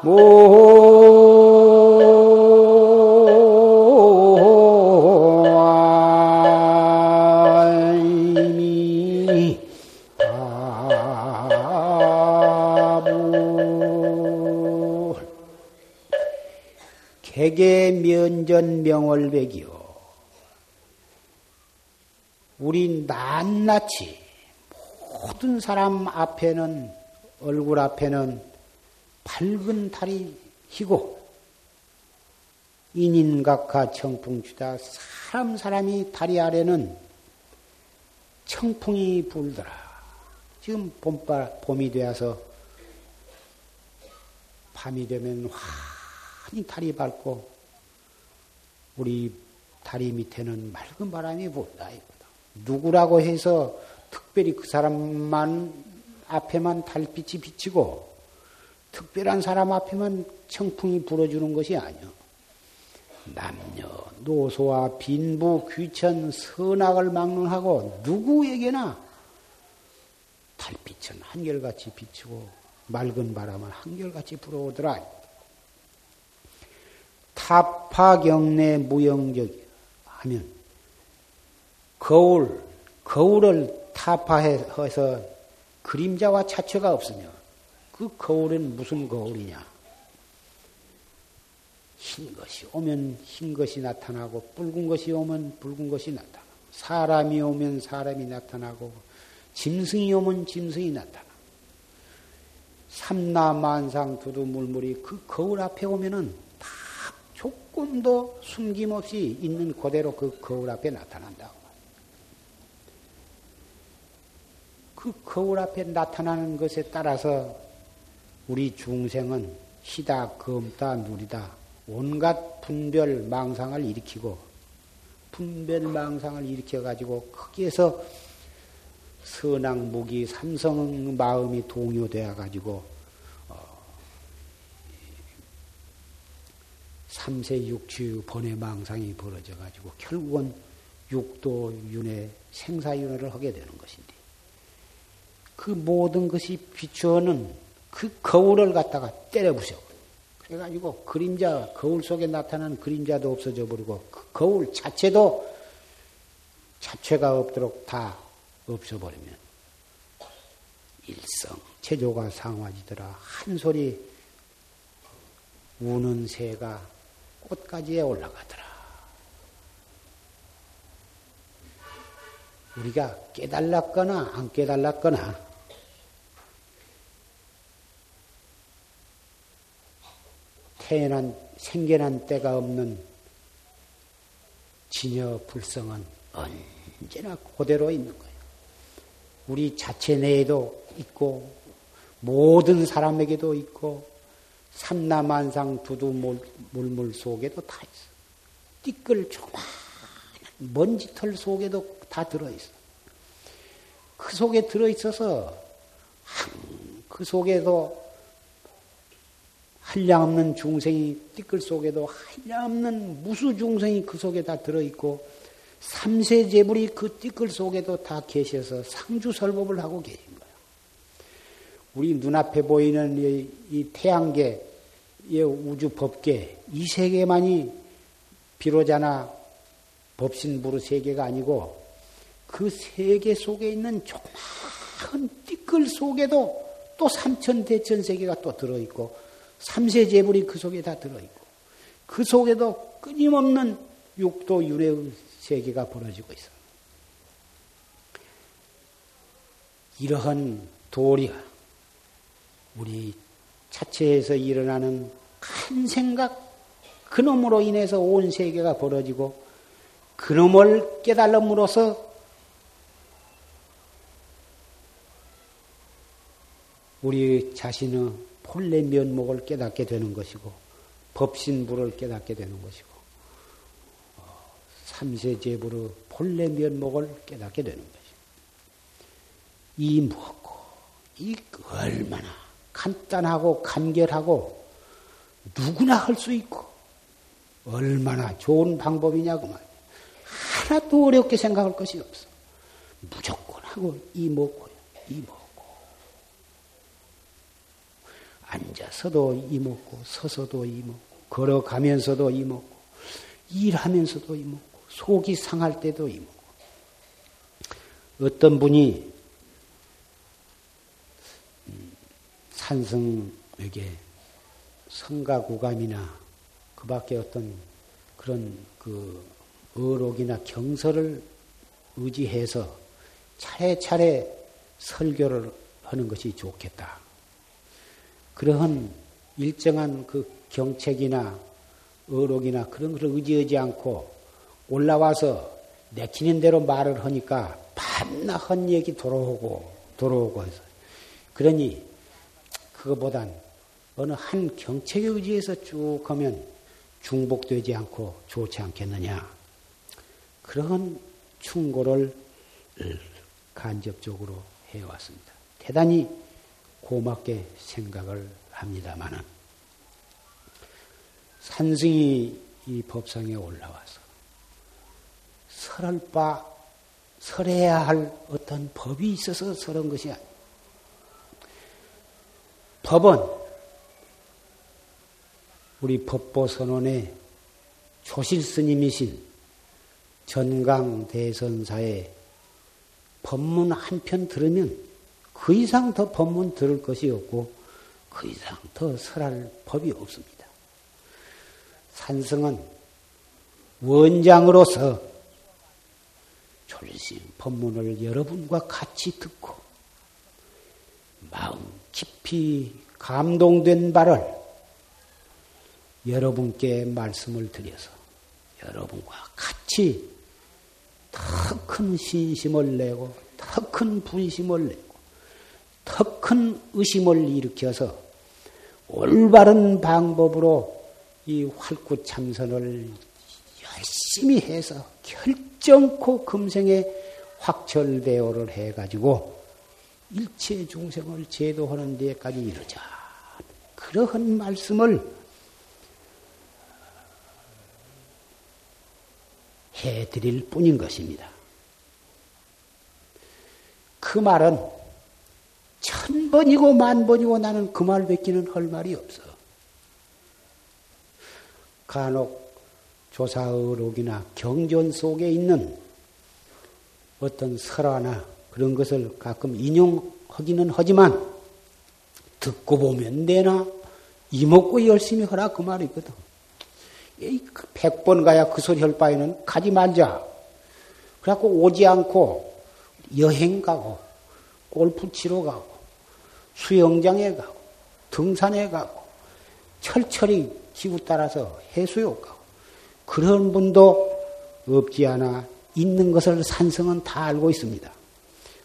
모 면전 명월백이요 우리 낱낱이 모든 사람 앞에는 얼굴 앞에는 밝은 달이 희고 인인각하 청풍주다 사람 사람이 다리 아래는 청풍이 불더라. 지금 봄바, 봄이 되어서 밤이 되면 환히 달이 밝고 우리 다리 밑에는 맑은 바람이 불다. 누구라고 해서 특별히 그 사람만 앞에만 달빛이 비치고 특별한 사람 앞에만 청풍이 불어주는 것이 아니요. 남녀, 노소와 빈부, 귀천, 선악을 막론하고 누구에게나 달빛은 한결같이 비치고 맑은 바람은 한결같이 불어오더라. 타파경내 무영적 하면 거울, 거울을 타파해서 그림자와 차체가 없으며 그 거울은 무슨 거울이냐? 흰 것이 오면 흰 것이 나타나고 붉은 것이 오면 붉은 것이 나타나고 사람이 오면 사람이 나타나고 짐승이 오면 짐승이 나타나고 삼라만상 두두물물이 그 거울 앞에 오면은 다 조금도 숨김없이 있는 그대로 그 거울 앞에 나타난다고. 그 거울 앞에 나타나는 것에 따라서 우리 중생은 희다, 검다, 누리다 온갖 분별 망상을 일으키고 분별 망상을 일으켜 가지고 거기에서 선악 무기 삼성 마음이 동요되어 가지고 삼세 육취 번외 망상이 벌어져 가지고 결국은 육도 윤회 생사윤회를 하게 되는 것인데 그 모든 것이 비추어는 그 거울을 갖다가 때려 부셔. 그래가지고 그림자, 거울 속에 나타나는 그림자도 없어져 버리고 그 거울 자체도 자체가 없도록 다 없어버리면 일성, 체조가 상화지더라. 한 소리 우는 새가 꽃가지에 올라가더라. 우리가 깨달았거나 안 깨달았거나 태어난 생겨난 때가 없는 진여 불성은 언제나 그대로 있는 거예요. 우리 자체 내에도 있고 모든 사람에게도 있고 삼라만상 두두 물물 속에도 다 있어. 띠끌 조그만 먼지털 속에도 다 들어있어. 그 속에 들어있어서 그 속에도 한량없는 중생이 띠끌 속에도 한량없는 무수 중생이 그 속에 다 들어있고 삼세제불이 그 띠끌 속에도 다 계셔서 상주설법을 하고 거야. 우리 눈앞에 보이는 이, 이 태양계, 이 우주 법계, 이 세계만이 비로자나 법신부르 세계가 아니고 그 세계 속에 있는 조그마한 띠끌 속에도 또 삼천 대천 세계가 또 들어있고 삼세 제불이 그 속에 다 들어있고 그 속에도 끊임없는 육도 윤회의 세계가 벌어지고 있어. 이러한 도리가 우리 자체에서 일어나는 큰 생각, 그놈으로 인해서 온 세계가 벌어지고 그놈을 깨달음으로써 우리 자신의 본래 면목을 깨닫게 되는 것이고 법신부를 깨닫게 되는 것이고 삼세제부로 본래 면목을 깨닫게 되는 것이고 이 무엇고 이 얼마나 간단하고 간결하고 누구나 할 수 있고 얼마나 좋은 방법이냐고 말이야. 하나도 어렵게 생각할 것이 없어. 무조건 하고 이 먹고요. 이 먹고. 앉아서도 이 먹고, 서서도 이 먹고, 걸어가면서도 이 먹고, 일하면서도 이 먹고, 속이 상할 때도 이 먹고. 어떤 분이 음, 산성에게 성가구감이나 그 밖에 어떤 그런 그 어록이나 경서를 의지해서 차례차례 설교를 하는 것이 좋겠다. 그러한 일정한 그 경책이나 어록이나 그런 것을 의지하지 않고 올라와서 내키는 대로 말을 하니까 밤낮 한 얘기 돌아오고 돌아오고 해서 그러니 그거보단 어느 한 경책에 의지해서 쭉 하면 중복되지 않고 좋지 않겠느냐. 그런 충고를 간접적으로 해왔습니다. 대단히 고맙게 생각을 합니다만은 산승이 이 법상에 올라와서 설할 바 설해야 할 어떤 법이 있어서 설한 것이 아니에요. 법은 우리 법보선언의 조실 스님이신 전강대선사의 법문 한 편 들으면 그 이상 더 법문 들을 것이 없고 그 이상 더 설할 법이 없습니다. 산성은 원장으로서 졸심 법문을 여러분과 같이 듣고 마음 깊이 감동된 바를 여러분께 말씀을 드려서 여러분과 같이 더 큰 신심을 내고 더 큰 분심을 내고 더 큰 의심을 일으켜서 올바른 방법으로 이 활구 참선을 열심히 해서 결정코 금생에 확철대오를 해가지고 일체 중생을 제도하는 데까지 이르자. 그러한 말씀을 해드릴 뿐인 것입니다. 그 말은 천 번이고 만 번이고 나는 그 말 뱉기는 할 말이 없어. 간혹 조사의록이나 경전 속에 있는 어떤 설화나 그런 것을 가끔 인용하기는 하지만 듣고 보면 내나 이먹고 열심히 하라 그 말이거든. 그 백번 가야 그 소리 할 바에는 가지 말자. 그래갖고 오지 않고 여행 가고, 골프 치러 가고, 수영장에 가고, 등산에 가고, 철철이 기후 따라서 해수욕 가고, 그런 분도 없지 않아 있는 것을 산성은 다 알고 있습니다.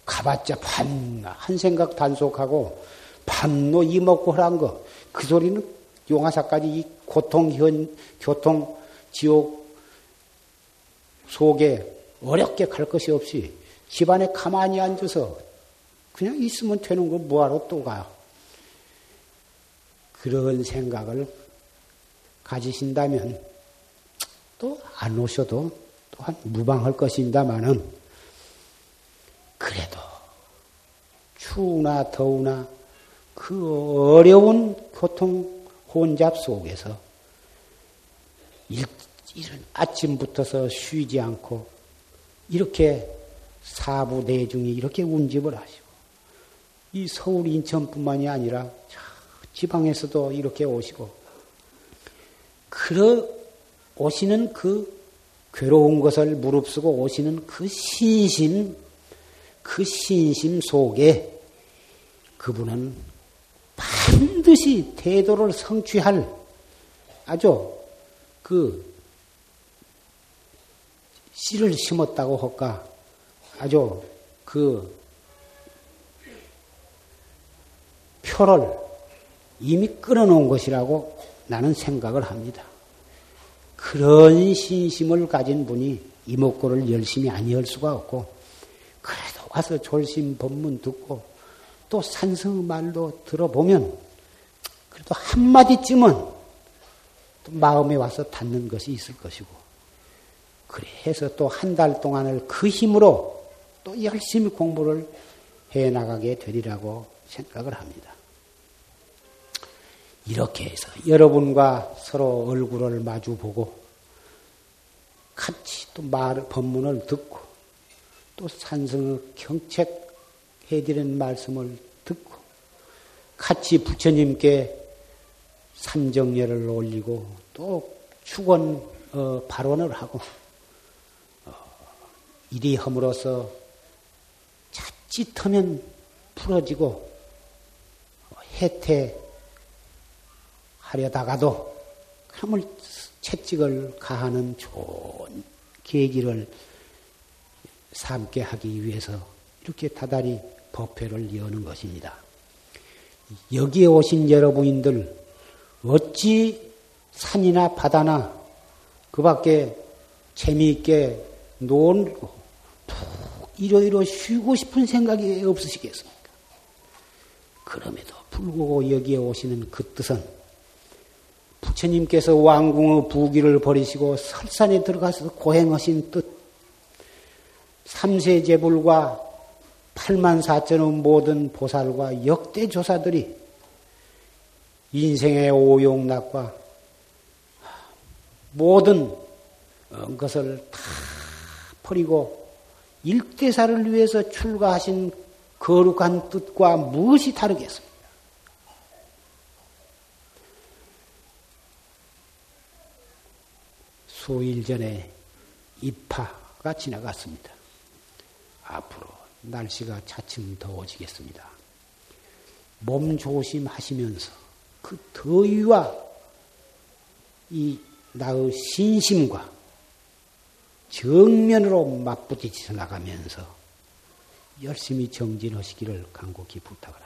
가봤자 반 한 생각 단속하고 반노 이먹고 하란 거. 그 소리는 용화사까지 이 고통 현, 교통 지옥 속에 어렵게 갈 것이 없이 집안에 가만히 앉아서 그냥 있으면 되는 거 뭐하러 또 가요? 그런 생각을 가지신다면 또 안 오셔도 또한 무방할 것입니다마는 그래도 추우나 더우나 그 어려운 교통 혼잡 속에서 이런 아침부터서 쉬지 않고 이렇게 사부 내중이 이렇게 운집을 하시고 이 서울 인천뿐만이 아니라 지방에서도 이렇게 오시고 그러 오시는 그 괴로운 것을 무릅쓰고 오시는 그 신심 그 신심 속에 그분은 반드시 태도를 성취할 아주 그 씨를 심었다고 할까 아주 그 표를 이미 끊어놓은 것이라고 나는 생각을 합니다. 그런 신심을 가진 분이 이목구를 열심히 아니할 수가 없고 와서 졸심 법문 듣고 또 산성 말도 들어보면 그래도 한마디쯤은 또 마음에 와서 닿는 것이 있을 것이고 그래 해서 또 한 달 동안을 그 힘으로 또 열심히 공부를 해 나가게 되리라고 생각을 합니다. 이렇게 해서 여러분과 서로 얼굴을 마주 보고 같이 또 말, 법문을 듣고 또 산성의 경책해드리는 말씀을 듣고 같이 부처님께 삼정례를 올리고 또 축원 어, 발언을 하고 어, 이리 함으로써 자칫하면 풀어지고 어, 해태 하려다가도 그럼을 채찍을 가하는 좋은 계기를 삼게 하기 위해서 이렇게 다달이 법회를 여는 것입니다. 여기에 오신 여러분들 어찌 산이나 바다나 그 밖에 재미있게 놀고 푹 이러이러 쉬고 싶은 생각이 없으시겠습니까? 그럼에도 불구하고 여기에 오시는 그 뜻은 부처님께서 왕궁의 부귀를 버리시고 설산에 들어가서 고행하신 뜻, 삼세 제불과 8만 4천의 모든 보살과 역대 조사들이 인생의 오용락과 모든 것을 다 버리고 일대사를 위해서 출가하신 거룩한 뜻과 무엇이 다르겠습니까? 수일 전에 입하가 지나갔습니다. 앞으로 날씨가 차츰 더워지겠습니다. 몸 조심하시면서 그 더위와 이 나의 신심과 정면으로 맞부딪혀 나가면서 열심히 정진하시기를 간곡히 부탁을 합니다.